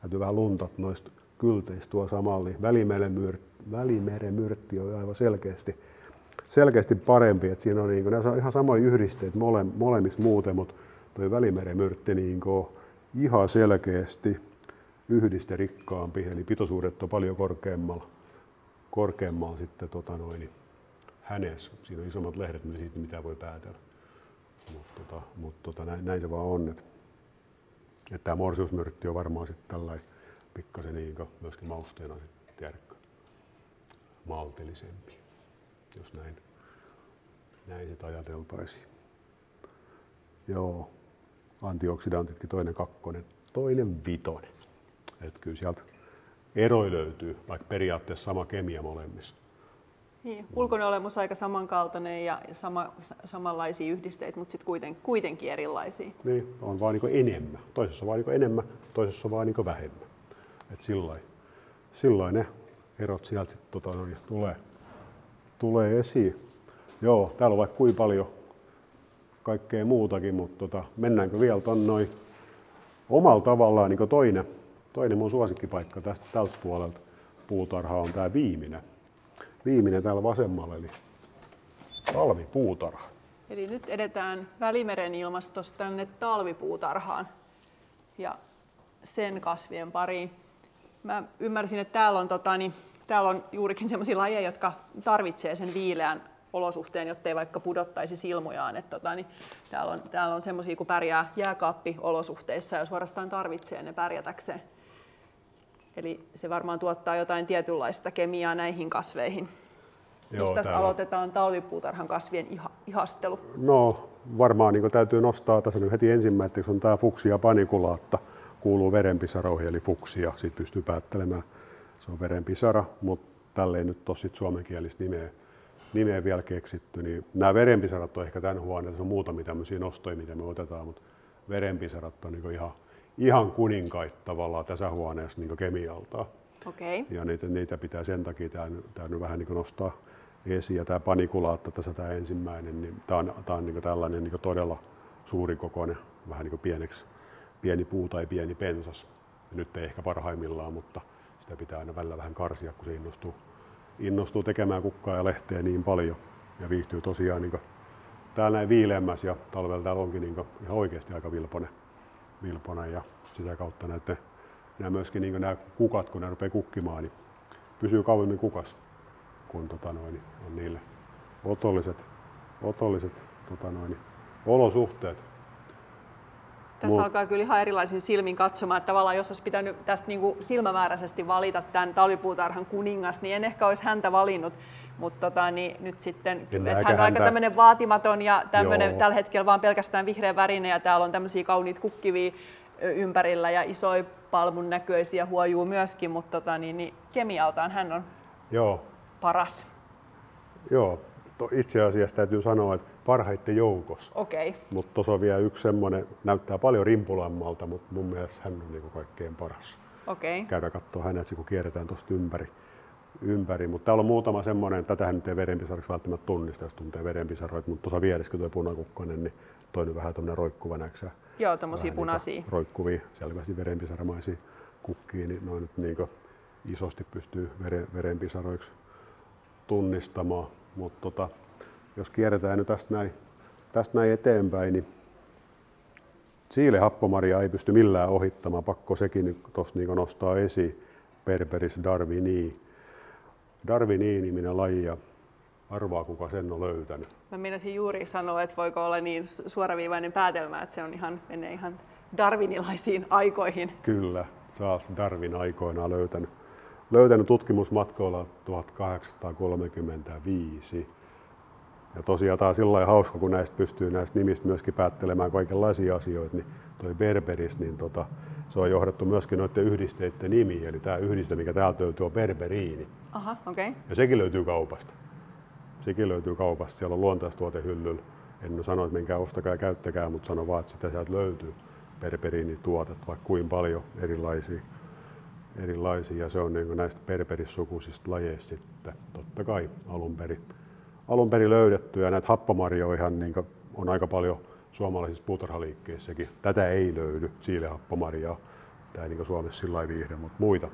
täytyy vähän luntat noista kylteistä tuo samalla, niin Välimeren myrtti on aivan selkeästi, selkeästi parempi, että siinä on, niin kuin, on ihan samoja yhdisteitä mole, molemmissa muuten, mutta tuo Välimeren myrtti niin kuin, ihan selkeästi yhdisterikkaampi, eli pitoisuudet on paljon korkeammalla, korkeammalla sitten tota noin, hänessä. Siinä on isommat lehdet, niin siitä mitä voi päätellä. Mutta tota, mut tota, näin, näin, se vaan on. Että, että tämä morsiusmyrtti on varmaan sitten tällainen pikkasen niin myöskin mausteena sitten maltillisempi, jos näin, näin sitä ajateltaisiin. Joo, antioksidantitkin toinen kakkonen, toinen vitonen. Että kyllä sieltä eroi löytyy, vaikka periaatteessa sama kemia molemmissa. Niin, ulkoinen olemus aika samankaltainen ja sama, samanlaisia yhdisteitä, mutta sitten kuiten, kuitenkin erilaisia. Niin, on vaan niin enemmän. Toisessa on vaan niin enemmän, toisessa on vaan niin vähemmän. Et silloin, silloin ne erot sieltä sit, tota, no, tulee, tulee esiin. Joo, täällä on vaikka kuinka paljon kaikkea muutakin, mutta tota, mennäänkö vielä tuon noin omalla tavallaan niin toinen, toinen mun suosikkipaikka tästä tältä puolelta puutarha on tämä viimeinen. Viimeinen täällä vasemmalla, eli talvipuutarha. Eli nyt edetään Välimeren ilmastosta tänne talvipuutarhaan ja sen kasvien pariin. Mä ymmärsin, että täällä on, tota, niin, täällä on juurikin sellaisia lajeja, jotka tarvitsee sen viileän olosuhteen, jotta ei vaikka pudottaisi silmujaan. Että, tota, niin, täällä on, täällä on sellaisia, kun pärjää jääkaappi-olosuhteissa ja suorastaan tarvitsee ne pärjätäkseen. Eli se varmaan tuottaa jotain tietynlaista kemiaa näihin kasveihin. Joo, Mistä täällä... aloitetaan talvipuutarhan kasvien iha, ihastelu? No varmaan niin täytyy nostaa tässä nyt heti ensimmäiseksi on tämä fuksia panikulaata kuuluu verenpisaroihin, eli fuksia, siitä pystyy päättelemään. Se on verenpisara, mutta tälle ei nyt ole sit suomenkielistä nimeä, nimeä vielä keksitty. Niin nämä verenpisarat on ehkä tämän huoneen, on muutamia tämmöisiä nostoja, mitä me otetaan, mutta verenpisarat on niin ihan, ihan kuninkait tavallaan tässä huoneessa niin kemialta. Okay. Ja niitä, niitä, pitää sen takia tämä vähän niin nostaa esiin. Ja tämä panikulaatta tässä tämä ensimmäinen, niin tämä on, tämä on niin tällainen niin todella suuri kokoinen, vähän niin pieneksi pieni puu tai pieni pensas. Ja nyt ei ehkä parhaimmillaan, mutta sitä pitää aina välillä vähän karsia, kun se innostuu, innostuu tekemään kukkaa ja lehteä niin paljon. Ja viihtyy tosiaan niin täällä näin viileämmässä ja talvella täällä onkin niin ihan oikeasti aika vilponen, vilponen ja sitä kautta näette, nämä myöskin niin nämä kukat, kun ne rupeaa kukkimaan, niin pysyy kauemmin kukas, kun tota noin, on niille otolliset, otolliset tota noin, olosuhteet. Tässä Mut. alkaa kyllä ihan erilaisin silmin katsomaan, että tavallaan jos olisi pitänyt tästä niin kuin silmämääräisesti valita tämän talvipuutarhan kuningas, niin en ehkä olisi häntä valinnut. Mutta tota, niin nyt sitten, että hän on häntä... aika tämmöinen vaatimaton ja tämmöinen tällä hetkellä vaan pelkästään vihreä värinen ja täällä on tämmöisiä kauniit kukkivia ympärillä ja isoja palmun näköisiä huojuu myöskin, mutta tota, niin, niin kemialtaan hän on Joo. paras. Joo, itse asiassa täytyy sanoa, että parhaiten joukossa. Okay. Mutta tuossa on vielä yksi semmoinen, näyttää paljon rimpulammalta, mutta mun mielestä hän on niinku kaikkein paras. Okay. Käydä katsoa hänet, kun kierretään tuosta ympäri. ympäri. Mutta täällä on muutama semmoinen, tätähän nyt ei verenpisariksi välttämättä tunnista, jos tuntee verenpisaroita, mutta tuossa vieressä, kun tuo punakukkonen, niin toinen vähän tämmöinen roikkuva näksä. Joo, tämmöisiä punaisia. Niin roikkuvia, selvästi verenpisaramaisia kukkia, niin noin nyt niin isosti pystyy veren, verenpisaroiksi tunnistamaan. Mutta tota, jos kierretään nyt tästä näin, tästä näin eteenpäin, niin Siile happomaria ei pysty millään ohittamaan, pakko sekin tuossa niin nostaa esiin. Berberis darwini. Darwini-niminen laji ja arvaa kuka sen on löytänyt. Mä meinasin juuri sanoa, että voiko olla niin suoraviivainen päätelmä, että se on ihan, menee ihan darwinilaisiin aikoihin. Kyllä, Charles Darwin aikoinaan löytänyt, löytänyt tutkimusmatkoilla 1835 ja tosiaan tämä on sillä hauska, kun näistä pystyy näistä nimistä myöskin päättelemään kaikenlaisia asioita, niin toi Berberis, niin tota, se on johdettu myöskin noiden yhdisteiden nimi, eli tämä yhdiste, mikä täältä löytyy, on berberiini. Aha, okay. Ja sekin löytyy kaupasta. Sekin löytyy kaupasta, siellä on luontaistuotehyllyllä. En sano, että menkää ostakaa ja käyttäkää, mutta sano vaan, että sitä sieltä löytyy berberiinituotet, vaikka kuin paljon erilaisia. Erilaisia. Se on niin näistä berberissukuisista lajeista sitten totta kai alun perin alun perin löydetty ja näitä happomarjoja niin on aika paljon suomalaisissa puutarhaliikkeissäkin. Tätä ei löydy, happomarjaa. Tämä ei niin Suomessa sillä viihde, mutta muita.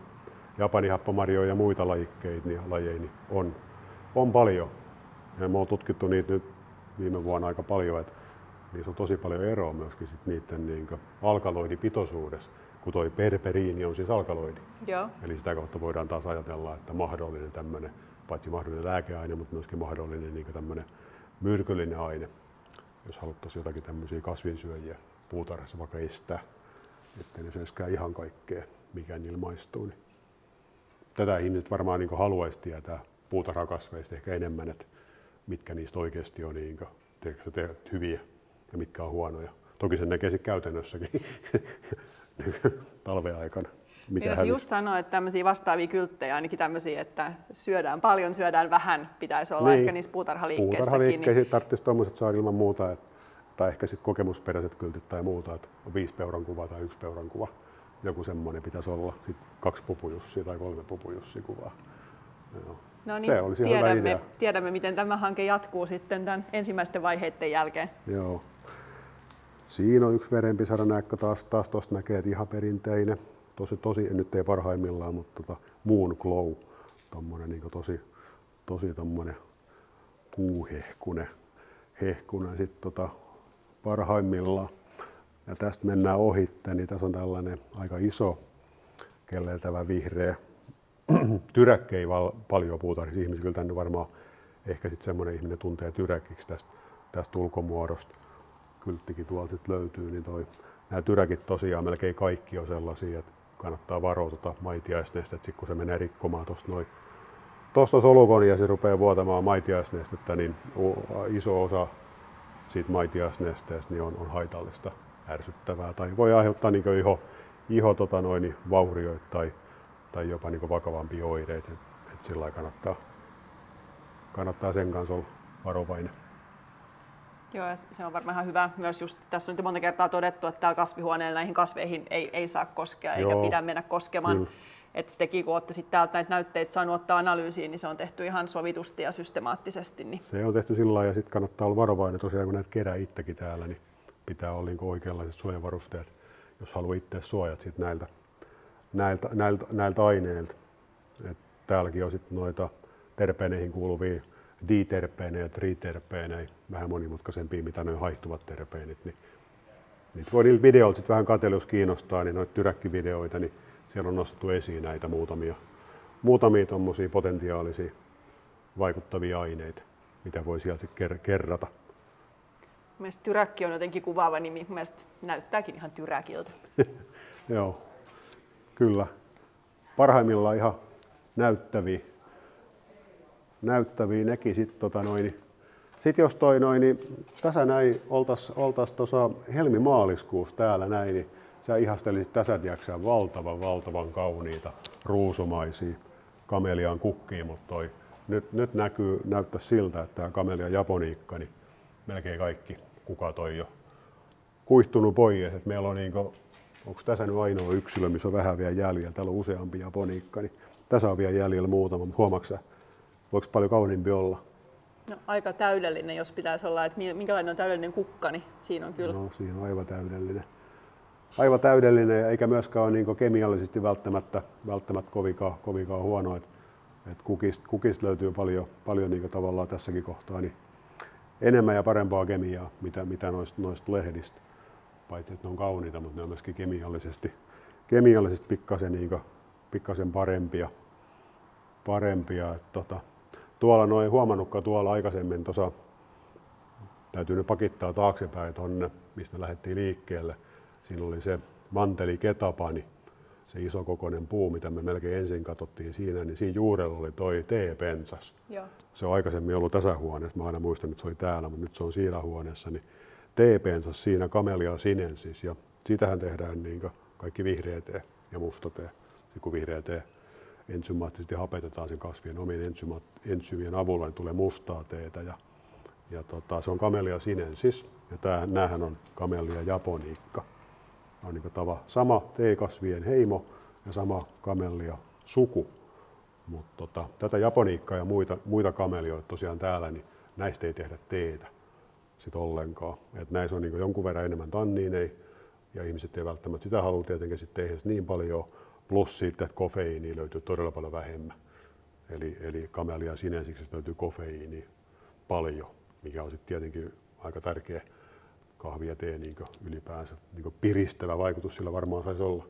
Japanin happomarjoja ja muita lajikkeita, niin, lajeja niin on, on paljon. Ja me on tutkittu niitä nyt viime vuonna aika paljon, että niissä on tosi paljon eroa myöskin sit niiden niin alkaloidipitoisuudessa, kun toi perperiini on siis alkaloidi. Joo. Eli sitä kautta voidaan taas ajatella, että mahdollinen tämmöinen paitsi mahdollinen lääkeaine, mutta myöskin mahdollinen niin tämmöinen myrkyllinen aine, jos haluttaisiin jotakin tämmöisiä kasvinsyöjiä puutarhassa vaikka estää, ettei ne syöskään ihan kaikkea, mikä niillä maistuu. Niin tätä ihmiset varmaan niin haluaisi tietää puutarhakasveista ehkä enemmän, että mitkä niistä oikeasti on niin kuin, hyviä ja mitkä on huonoja. Toki sen näkee sitten käytännössäkin talven aikana mikä Jos just sanoa, että tämmöisiä vastaavia kylttejä, ainakin tämmöisiä, että syödään paljon, syödään vähän, pitäisi olla niin. ehkä niissä puutarhaliikkeissäkin. Puutarhaliikkeisiin niin... tarvitsisi tuommoiset saada ilman muuta, että, tai ehkä sitten kokemusperäiset kyltit tai muuta, että on viisi peuran kuva tai yksi peuran kuva. Joku semmoinen pitäisi olla, sitten kaksi pupujussia tai kolme pupujussикuvaa. Joo. No niin, se olisi tiedämme, tiedämme, miten tämä hanke jatkuu sitten tämän ensimmäisten vaiheiden jälkeen. Joo. Siinä on yksi verenpisaranäkkö taas, taas tuosta näkee, että ihan perinteinen tosi, tosi nyt ei parhaimmillaan, mutta tota Moon Glow, tommonen niin tosi, tosi tommonen kuuhehkune, hehkune sitten tota parhaimmillaan. Ja tästä mennään ohitte, niin tässä on tällainen aika iso kelleltävä vihreä. Tyräkki ei val, paljon puhuta, siis tänne varmaan ehkä sitten semmoinen ihminen tuntee tyräkiksi tästä, tästä ulkomuodosta. Kylttikin tuolta sit löytyy, niin toi, nämä tyräkit tosiaan melkein kaikki on sellaisia, että kannattaa varoa tuota maitiaisnestettä, kun se menee rikkomaan tuosta noin tuosta solukon ja se rupeaa vuotamaan maitiaisnestettä, niin iso osa siitä maitiaisnesteestä niin on, on haitallista, ärsyttävää tai voi aiheuttaa niin iho, iho tota noin, niin vaurioita tai, tai jopa niin vakavampia oireita. Et, sillä kannattaa, kannattaa sen kanssa olla varovainen. Joo, se on varmaan ihan hyvä. Myös just, tässä on nyt monta kertaa todettu, että täällä kasvihuoneella näihin kasveihin ei, ei saa koskea eikä Joo. pidä mennä koskemaan. Kyllä. Että tekin kun olette sitten täältä näitä näytteitä saanut ottaa analyysiin, niin se on tehty ihan sovitusti ja systemaattisesti. Niin. Se on tehty sillä lailla ja sitten kannattaa olla varovainen tosiaan, kun näitä kerää itsekin täällä, niin pitää olla niin oikeanlaiset suojavarusteet jos haluaa itse suojat sit näiltä, näiltä, näiltä, näiltä aineilta. Et täälläkin on sitten noita terpeeneihin kuuluvia diterpeenejä ja triterpeenejä, vähän monimutkaisempia, mitä noin haihtuvat terpeenit. Niin niitä voi niillä videoilta sitten vähän katsella, jos kiinnostaa, niin noita tyräkkivideoita, niin siellä on nostettu esiin näitä muutamia, muutamia tuommoisia potentiaalisia vaikuttavia aineita, mitä voi sieltä sitten kerrata. Mielestäni tyräkki on jotenkin kuvaava nimi. Mielestäni näyttääkin ihan tyräkiltä. Joo, kyllä. Parhaimmillaan ihan näyttäviä. Näyttäviä nekin sitten tota noin. Sitten jos toi noin, niin tässä näin oltaisiin oltais tuossa helmimaaliskuussa täällä näin, niin sä ihastelisit tässä tiiäksä, valtavan, valtavan kauniita ruusumaisia kameliaan kukkiin, mutta toi nyt, nyt näkyy, näyttää siltä, että tämä kamelia japoniikka, niin melkein kaikki kukat on jo kuihtunut pois. Et meillä on niin kuin, onko tässä nyt ainoa yksilö, missä on vähän vielä jäljellä, täällä on useampi japoniikka, niin tässä on vielä jäljellä muutama, mutta huomaatko voiko paljon kauniimpi olla? No, aika täydellinen, jos pitäisi olla, että minkälainen on täydellinen kukka, niin siinä on kyllä. No, siinä on aivan täydellinen. Aivan täydellinen, eikä myöskään ole niin kemiallisesti välttämättä, välttämättä kovinkaan, kovinkaan huono. Et, et kukista, kukista löytyy paljon, paljon niin tavallaan tässäkin kohtaa niin enemmän ja parempaa kemiaa, mitä, mitä noista, noista lehdistä. Paitsi, että ne on kauniita, mutta ne on myöskin kemiallisesti, kemiallisesti pikkasen, niin pikkasen parempia. parempia. Et, tota, tuolla noin huomannutkaan tuolla aikaisemmin tuossa, täytyy nyt pakittaa taaksepäin tuonne, mistä me lähdettiin liikkeelle. Siinä oli se manteli ketapani, se iso kokoinen puu, mitä me melkein ensin katsottiin siinä, niin siinä juurella oli toi teepensas. Joo. Se on aikaisemmin ollut tässä huoneessa, mä aina muistan, että se oli täällä, mutta nyt se on siinä huoneessa, niin teepensas siinä kamelia sinensis ja sitähän tehdään niin kaikki vihreä tee ja musta tee, kun vihreä tee ensymaattisesti hapetetaan sen kasvien omien ensyymien avulla, niin tulee mustaa teetä ja, ja tota, se on kamelia sinensis ja tää, näähän on kamelia japoniikka on niin tava, sama teekasvien heimo ja sama kamelia suku. Mutta tota, tätä japoniikkaa ja muita, muita kamelioita tosiaan täällä, niin näistä ei tehdä teetä sit ollenkaan. Et näissä on niin jonkun verran enemmän tanniineja ja ihmiset ei välttämättä sitä halua tietenkin sitten tehdä niin paljon, plus sitten, että kofeiiniä löytyy todella paljon vähemmän. Eli, eli kamelia sinensiksi löytyy kofeiiniä paljon, mikä on sitten tietenkin aika tärkeä kahvi ja tee niin ylipäänsä niin piristävä vaikutus sillä varmaan saisi olla.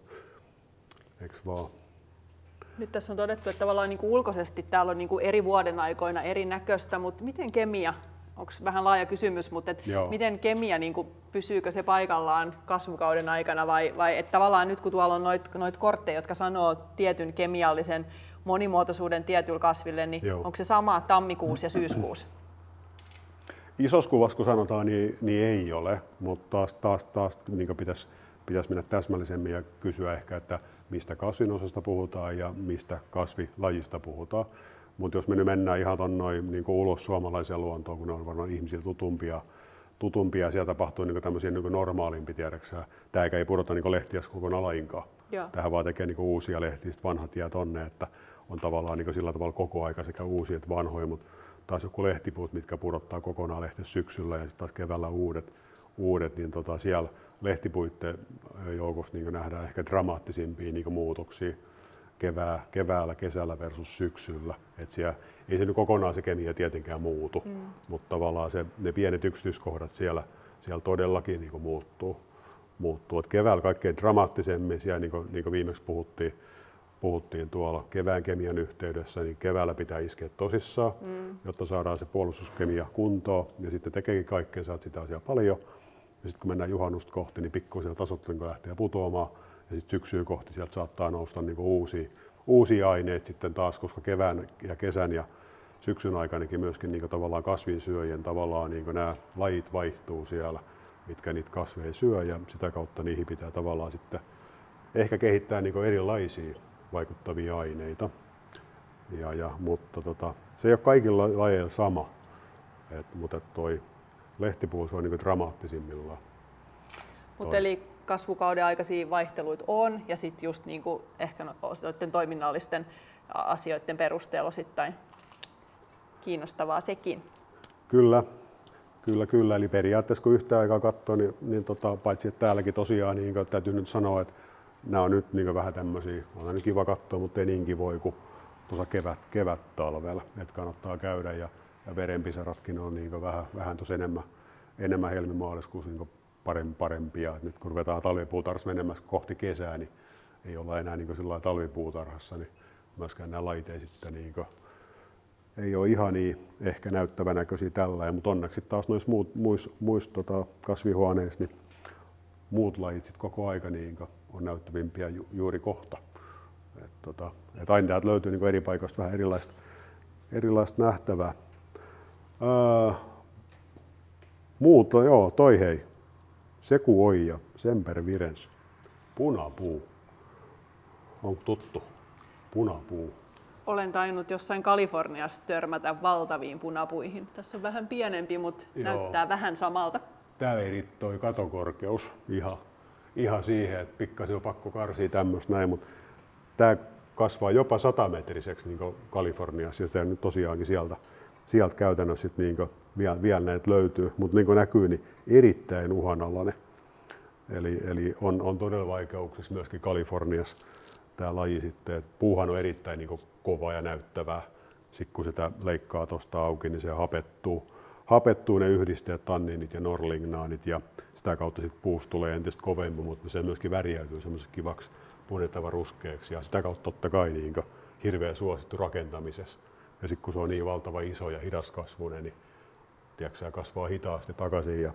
Eikö vaan? Nyt tässä on todettu, että tavallaan niin kuin ulkoisesti täällä on niin kuin eri vuoden aikoina eri näköistä, mutta miten kemia, onko vähän laaja kysymys, mutta et miten kemia, niin kuin, pysyykö se paikallaan kasvukauden aikana vai, vai että tavallaan nyt kun tuolla on noita noit kortteja, jotka sanoo tietyn kemiallisen monimuotoisuuden tietyllä kasville, niin Joo. onko se sama tammikuussa ja syyskuussa? isossa kuvassa, kun sanotaan, niin, niin ei ole, mutta taas, taas, taas niin pitäisi, pitäisi mennä täsmällisemmin ja kysyä ehkä, että mistä kasvinosasta puhutaan ja mistä kasvilajista puhutaan. Mutta jos me nyt mennään ihan ton noin, niin ulos suomalaiseen luontoon, kun ne on varmaan ihmisille tutumpia, tutumpia ja siellä tapahtuu niin tämmöisiä niin normaalimpi tiedäksää. Tämä ei pudota niin lehtiä kokonaan lainkaan. Joo. Tähän vaan tekee niin uusia lehtiä, vanhat jää tonne, että on tavallaan niin sillä tavalla koko aika sekä uusia että vanhoja, mutta taas joku lehtipuut, mitkä pudottaa kokonaan lehti syksyllä ja sitten taas keväällä uudet, uudet niin tota, siellä lehtipuitten joukossa niin nähdään ehkä dramaattisimpia niin muutoksia kevää, keväällä, kesällä versus syksyllä. Et siellä, ei se nyt kokonaan se kemia tietenkään muutu, mm. mutta tavallaan se, ne pienet yksityiskohdat siellä, siellä todellakin niin muuttuu. muuttuu. Et keväällä kaikkein dramaattisemmin, siellä niin kuin, niin kuin viimeksi puhuttiin, puhuttiin tuolla kevään kemian yhteydessä, niin keväällä pitää iskeä tosissaan, mm. jotta saadaan se puolustuskemia kuntoon. Ja sitten tekeekin kaikkea, että sitä asiaa paljon. Ja sitten kun mennään juhannusta kohti, niin pikkuisen tasot niin lähtee putoamaan. Ja sitten syksyä kohti sieltä saattaa nousta niin uusia, uusia aineita sitten taas, koska kevään ja kesän ja syksyn aikanakin myöskin niin tavallaan kasvinsyöjien tavallaan niin nämä lajit vaihtuu siellä, mitkä niitä kasveja syö ja sitä kautta niihin pitää tavallaan sitten ehkä kehittää niin erilaisia vaikuttavia aineita. Ja, ja, mutta tota, se ei ole kaikilla lajeilla sama, Et, mutta toi lehtipuus on niin dramaattisimmillaan. Mutta eli kasvukauden aikaisia vaihteluita on ja sitten just niin kuin ehkä noiden toiminnallisten asioiden perusteella osittain kiinnostavaa sekin. Kyllä. Kyllä, kyllä. Eli periaatteessa kun yhtä aikaa katsoo, niin, niin tota, paitsi että täälläkin tosiaan niin kuin, täytyy nyt sanoa, että nämä on nyt niin vähän tämmöisiä, on nyt kiva katsoa, mutta ei niin kivoja kuin tuossa kevät, kevät talvella, että kannattaa käydä ja, ja verenpisaratkin on niin vähän, vähän tuossa enemmän, enemmän helmimaaliskuussa niin parempi, parempia. Et nyt kun ruvetaan talvipuutarhassa menemään kohti kesää, niin ei olla enää niin sillä talvipuutarhassa, niin myöskään nämä lait ei sitten niin kuin, ei ole ihan niin ehkä näyttävän näköisiä tällä, mutta onneksi taas noissa muut, muissa, muissa tota, kasvihuoneissa niin muut lajit sit koko aika niin on näyttävimpiä ju, juuri kohta. Et, tota, et aina täältä löytyy niin eri paikoista vähän erilaista, erilaista nähtävää. Öö, muuta, joo, toi hei. Seku Oija, Semper Virens, punapuu. Onko tuttu? Punapuu. Olen tainnut jossain Kaliforniassa törmätä valtaviin punapuihin. Tässä on vähän pienempi, mutta Joo. näyttää vähän samalta. Täällä ei toi katokorkeus ihan, ihan siihen, että pikkasen on pakko karsia tämmöistä näin, mutta tämä kasvaa jopa satametriseksi niin Kaliforniassa ja se nyt tosiaankin sieltä, sieltä käytännössä sit niin vielä, vielä näitä löytyy, mutta niin kuin näkyy, niin erittäin uhanalainen. Eli, eli on, on todella vaikeuksissa myöskin Kaliforniassa tämä laji sitten. Et puuhan on erittäin niin kova ja näyttävää. Sitten kun sitä leikkaa tuosta auki, niin se hapettuu, hapettuu ne yhdisteet, tanninit ja norlingnaanit ja sitä kautta sitten puusta tulee entistä kovemmin, mutta se myöskin värjäytyy semmoiseksi kivaksi punettava ruskeaksi ja sitä kautta totta kai niin hirveän suosittu rakentamisessa. Ja sitten kun se on niin valtava iso ja hidaskasvuinen, niin tiedätkö, kasvaa hitaasti takaisin ja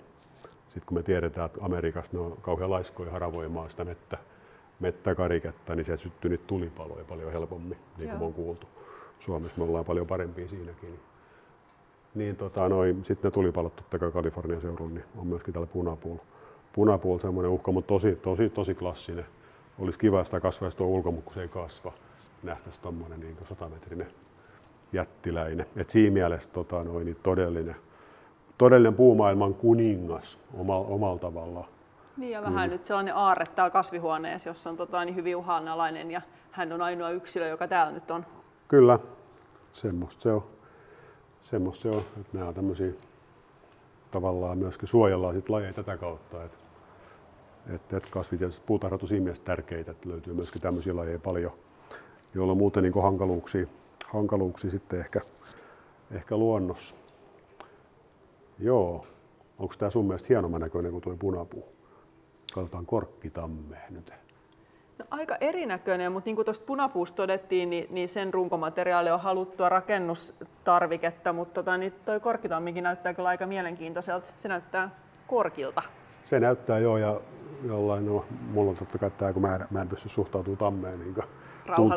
sitten kun me tiedetään, että Amerikassa ne on kauhean laiskoja haravoimaan sitä mettä, mettäkariketta, niin se syttyy nyt tulipaloja paljon helpommin, niin kuin on kuultu. Suomessa me ollaan paljon parempia siinäkin. Niin, niin tota, sitten ne tulipalot totta kai Kalifornian seudulla, niin on myöskin täällä punapuulla. Punapuulla semmoinen uhka, mutta tosi, tosi, tosi klassinen. Olisi kiva sitä kasvaisi tuo ulko, mutta kun se ei kasva, nähtäisi tuommoinen niin 100-metrinen jättiläinen. Et siinä mielessä tota, noin, niin todellinen, todellinen puumaailman kuningas omalla, omalla tavallaan. Niin ja vähän mm. nyt sellainen aarre täällä kasvihuoneessa, jossa on tota, niin hyvin uhanalainen ja hän on ainoa yksilö, joka täällä nyt on. Kyllä, semmoista se on. Semmoista se on, että nämä on tämmöisiä tavallaan myöskin suojellaan sit lajeja tätä kautta. Että et, et kasvit ja puutarhat on siinä mielessä tärkeitä, että löytyy myöskin tämmöisiä lajeja paljon, joilla on muuten niin hankaluuksia, hankaluuksia sitten ehkä, ehkä luonnossa. Joo, onko tämä sun mielestä hienomman näköinen kuin tuo punapuu? Katsotaan korkkitammea nyt. No, aika erinäköinen, mutta niin kuin tuosta punapuusta todettiin, niin, niin sen runkomateriaali on haluttua rakennustarviketta, mutta tota, niin toi korkkitammikin näyttää kyllä aika mielenkiintoiselta. Se näyttää korkilta. Se näyttää joo, ja jollain, no, mulla on totta kai tämä, kun mä, mä en pysty suhtautumaan tammeen niin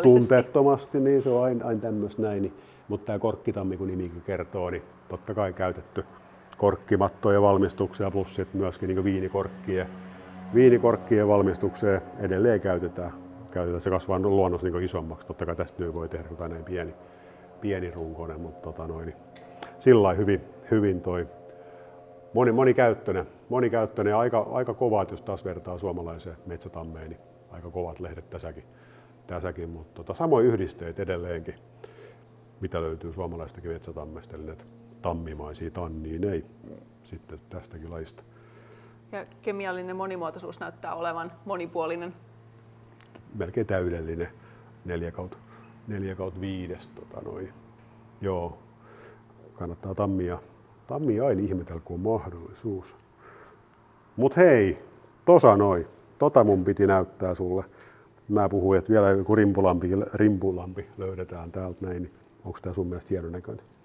tunteettomasti, niin se on aina, aina tämmöistä näin. Niin, mutta tämä korkkitammi, kun nimikin kertoo, niin totta kai käytetty korkkimattoja valmistuksia plus sitten myöskin niin viinikorkkien viinikorkkien valmistukseen edelleen käytetään. käytetään. Se kasvaa luonnossa niin isommaksi. Totta kai tästä nyt voi tehdä jotain näin pieni, pieni runkoinen, mutta tota noin, niin sillä hyvin, hyvin toi moni, monikäyttöinen, monikäyttöinen ja aika, aika kovat, jos taas vertaa suomalaiseen metsätammeen, niin aika kovat lehdet tässäkin, tässäkin mutta tota, samoin yhdisteet edelleenkin, mitä löytyy suomalaistakin metsätammesta, eli näitä tammimaisia tanniin ei sitten tästäkin laista. Ja kemiallinen monimuotoisuus näyttää olevan monipuolinen. Melkein täydellinen 4 kautta, 4 kautta 5. Tota noin. Joo, kannattaa tammia, tammia aina ihmetellä, kun on mahdollisuus. Mut hei, tosa noin. Tota mun piti näyttää sulle. Mä puhuin, että vielä joku rimpulampi, rimpulampi löydetään täältä näin. Onko tämä sun mielestä hienon näköinen?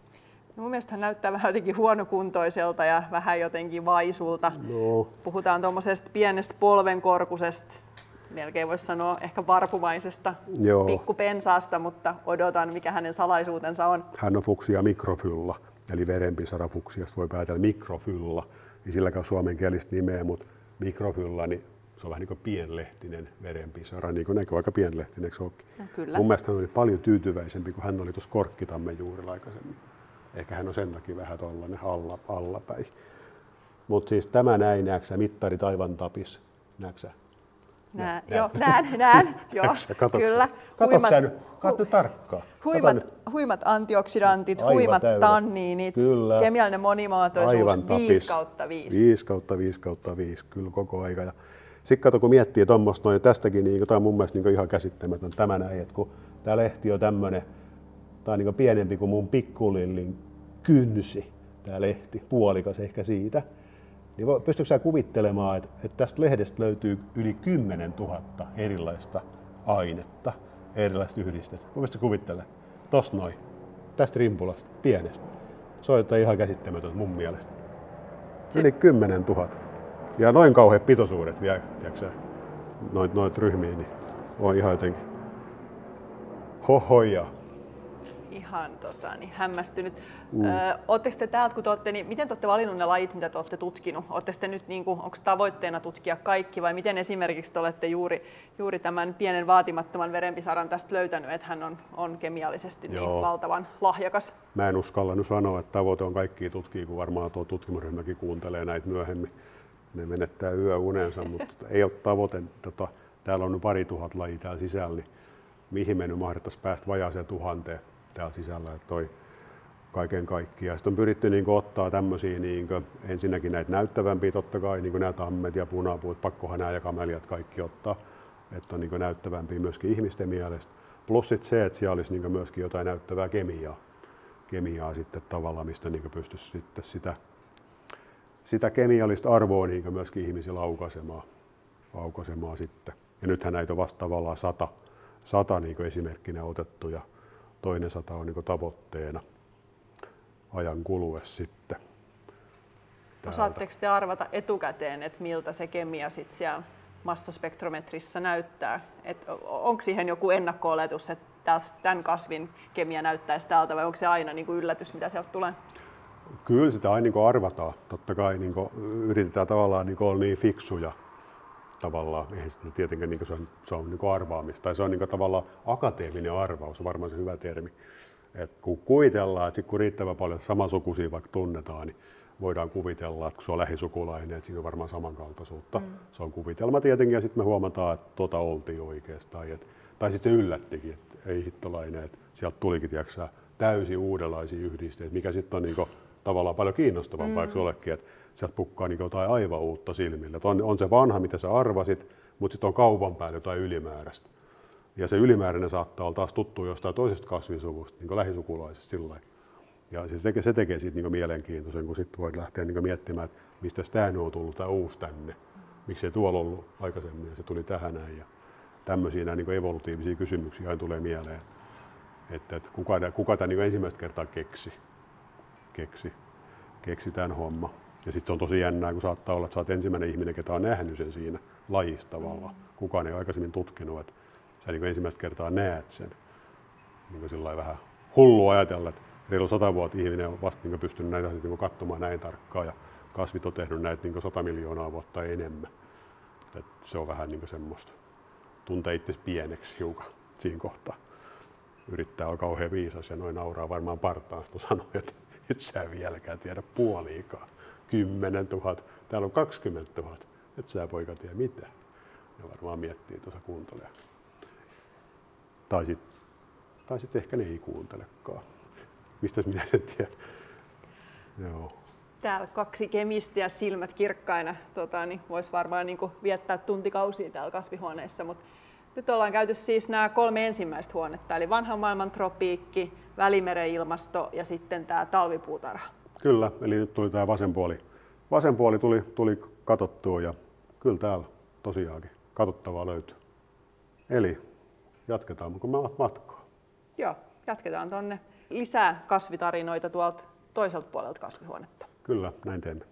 No mun mielestä hän näyttää vähän jotenkin huonokuntoiselta ja vähän jotenkin vaisulta. No. Puhutaan tuommoisesta pienestä polvenkorkusesta, melkein voisi sanoa ehkä varpumaisesta Joo. pikkupensaasta, mutta odotan mikä hänen salaisuutensa on. Hän on fuksia mikrofylla, eli verenpisara fuksiasta voi päätellä mikrofylla. Ei silläkään suomenkielistä nimeä, mutta mikrofylla, niin se on vähän niin kuin pienlehtinen verenpisara, niin kuin näkyy aika pienlehtinen, eikö no, Kyllä. Mun mielestä hän oli paljon tyytyväisempi kuin hän oli tuossa Korkkitammen juurilla aikaisemmin. Ehkä hän on sen takia vähän tuollainen alla, allapäin. Mutta siis tämä näin, näksä, mittari taivan tapis, näksä. Näen, joo, näen, näen, joo, Katsotko kyllä. Katsotko sä nyt? Katso tarkkaan. Huimat, huimat antioksidantit, Aivan huimat täydet. tanniinit, Kyllä. kemiallinen monimuotoisuus Aivan 5 tapis. kautta 5. 5 kautta 5 kautta 5, kyllä koko aika. Ja sitten kato, kun miettii tuommoista noin tästäkin, niin tämä on mun mielestä niin ihan käsittämätön tämä näin, että kun tämä lehti on tämmöinen, tämä on niin pienempi kuin mun pikkulillin kynsi, tämä lehti, puolikas ehkä siitä, niin voi- pystytkö sä kuvittelemaan, että, että tästä lehdestä löytyy yli 10 000 erilaista ainetta, erilaista yhdistettä. Pystytkö kuvittelemaan? Tos noin, tästä rimpulasta, pienestä. Se on jotain ihan käsittämätöntä mun mielestä. Yli 10 000. Ja noin kauheat pitoisuudet vielä, tiedätkö noit, noit ryhmiin, niin on ihan jotenkin hohoja. Ihan tota, niin, hämmästynyt. Mm. Oletteko te täältä, kun te olette, niin miten te olette valinnut ne lajit, mitä te olette tutkinut? Oletteko te nyt, niin kuin, onko tavoitteena tutkia kaikki vai miten esimerkiksi te olette juuri, juuri tämän pienen vaatimattoman verenpisaran tästä löytänyt, että hän on, on kemiallisesti niin Joo. valtavan lahjakas? Mä en uskalla nyt sanoa, että tavoite on kaikki tutkia, kun varmaan tuo tutkimusryhmäkin kuuntelee näitä myöhemmin. Ne menettää yöunensa, mutta ei ole tavoite. Tota, täällä on nyt pari tuhat lajia täällä sisällä, niin mihin me nyt mahdettaisiin päästä vajaaseen tuhanteen täällä sisällä. Että toi kaiken kaikkiaan. Sitten on pyritty niin ottaa tämmöisiä niin ensinnäkin näitä näyttävämpiä totta kai, niin nämä tammet ja punapuut, pakkohan nämä ja kameliat kaikki ottaa, että on niin näyttävämpiä myöskin ihmisten mielestä. Plus sit se, että siellä olisi niin myöskin jotain näyttävää kemiaa, kemiaa sitten tavallaan, mistä niin pystyisi sitten sitä, sitä kemiallista arvoa niin myöskin ihmisillä aukaisemaan, aukaisemaan sitten. Ja nythän näitä on vasta tavallaan sata, sata niin esimerkkinä otettu ja toinen sata on niin tavoitteena ajan kuluessa sitten. täältä. Osaatteko te arvata etukäteen, että miltä se kemia sitten siellä massaspektrometrissä näyttää? Et onko siihen joku ennakko-oletus, että tämän kasvin kemia näyttäisi tältä vai onko se aina niin kuin yllätys, mitä sieltä tulee? Kyllä sitä aina niin arvataan. Totta kai niin yritetään tavallaan niin olla niin fiksuja tavallaan. Eihän sitä tietenkään niin se on, se on niin arvaamista. Tai se on niin tavallaan akateeminen arvaus, on varmaan se hyvä termi. Et kun kuvitellaan, että sit kun riittävän paljon samansukuisia vaikka tunnetaan, niin voidaan kuvitella, että kun se on lähisukulainen, että siinä on varmaan samankaltaisuutta. Mm. Se on kuvitelma tietenkin, ja sitten me huomataan, että tota oltiin oikeastaan. Et, tai sitten se yllättikin, että ei hittolainen, että sieltä tulikin tiedätkö, sä, täysin uudenlaisia yhdisteitä, mikä sitten on niinku, tavallaan paljon kiinnostavampaa, mm. olekin, että sieltä pukkaa niinku jotain aivan uutta silmille. Et on, on se vanha, mitä sä arvasit, mutta sitten on kaupan päällä jotain ylimääräistä. Ja se ylimääräinen saattaa olla taas tuttu jostain toisesta kasvisuvusta, niin lähisukulaisesta sillä. Ja se, se, se tekee siitä niin mielenkiintoisen, kun sitten voit lähteä niin miettimään, että mistä tämä on tullut tämä uusi tänne. Miksi ei tuolla ollut aikaisemmin ja se tuli tähän näin. Ja tämmöisiä nämä niin evolutiivisia kysymyksiä aina tulee mieleen. Että, että kuka, kuka tämä niin ensimmäistä kertaa keksi, keksi, keksi tämän homma. Ja sitten se on tosi jännää, kun saattaa olla, että sä oot ensimmäinen ihminen, ketä on nähnyt sen siinä lajissa tavallaan. Kukaan ei ole aikaisemmin tutkinut, että sä niin ensimmäistä kertaa näet sen. Niin sillä vähän hullu ajatella, että reilu sata vuotta ihminen on vasta niin pystynyt näitä niin katsomaan näin tarkkaan ja kasvit on tehnyt näitä niin sata miljoonaa vuotta enemmän. Et se on vähän niin semmoista. Tuntee itse pieneksi hiukan siinä kohtaa. Yrittää olla kauhean viisas ja noin nauraa varmaan partaan, sitten sanoo, että et sä vieläkään tiedä puoliikaan. 10 000, täällä on 20 000, et sä poika tiedä mitään. Ne varmaan miettii tuossa kuuntelee. Tai sitten tai sit ehkä ne ei kuuntelekaan. Mistä minä sen tiedän? Joo. Täällä kaksi kemistiä silmät kirkkaina tota, niin voisi varmaan niin viettää tuntikausia täällä kasvihuoneessa, mutta nyt ollaan käyty siis nämä kolme ensimmäistä huonetta, eli vanhan maailman tropiikki, välimeren ilmasto ja sitten tämä talvipuutarha. Kyllä, eli nyt tuli tämä vasen puoli. Vasen puoli tuli, tuli katottua ja kyllä täällä tosiaankin katsottavaa löytyy. Eli jatketaan kun mä matkaa. Joo, jatketaan tuonne lisää kasvitarinoita tuolta toiselta puolelta kasvihuonetta. Kyllä, näin teemme.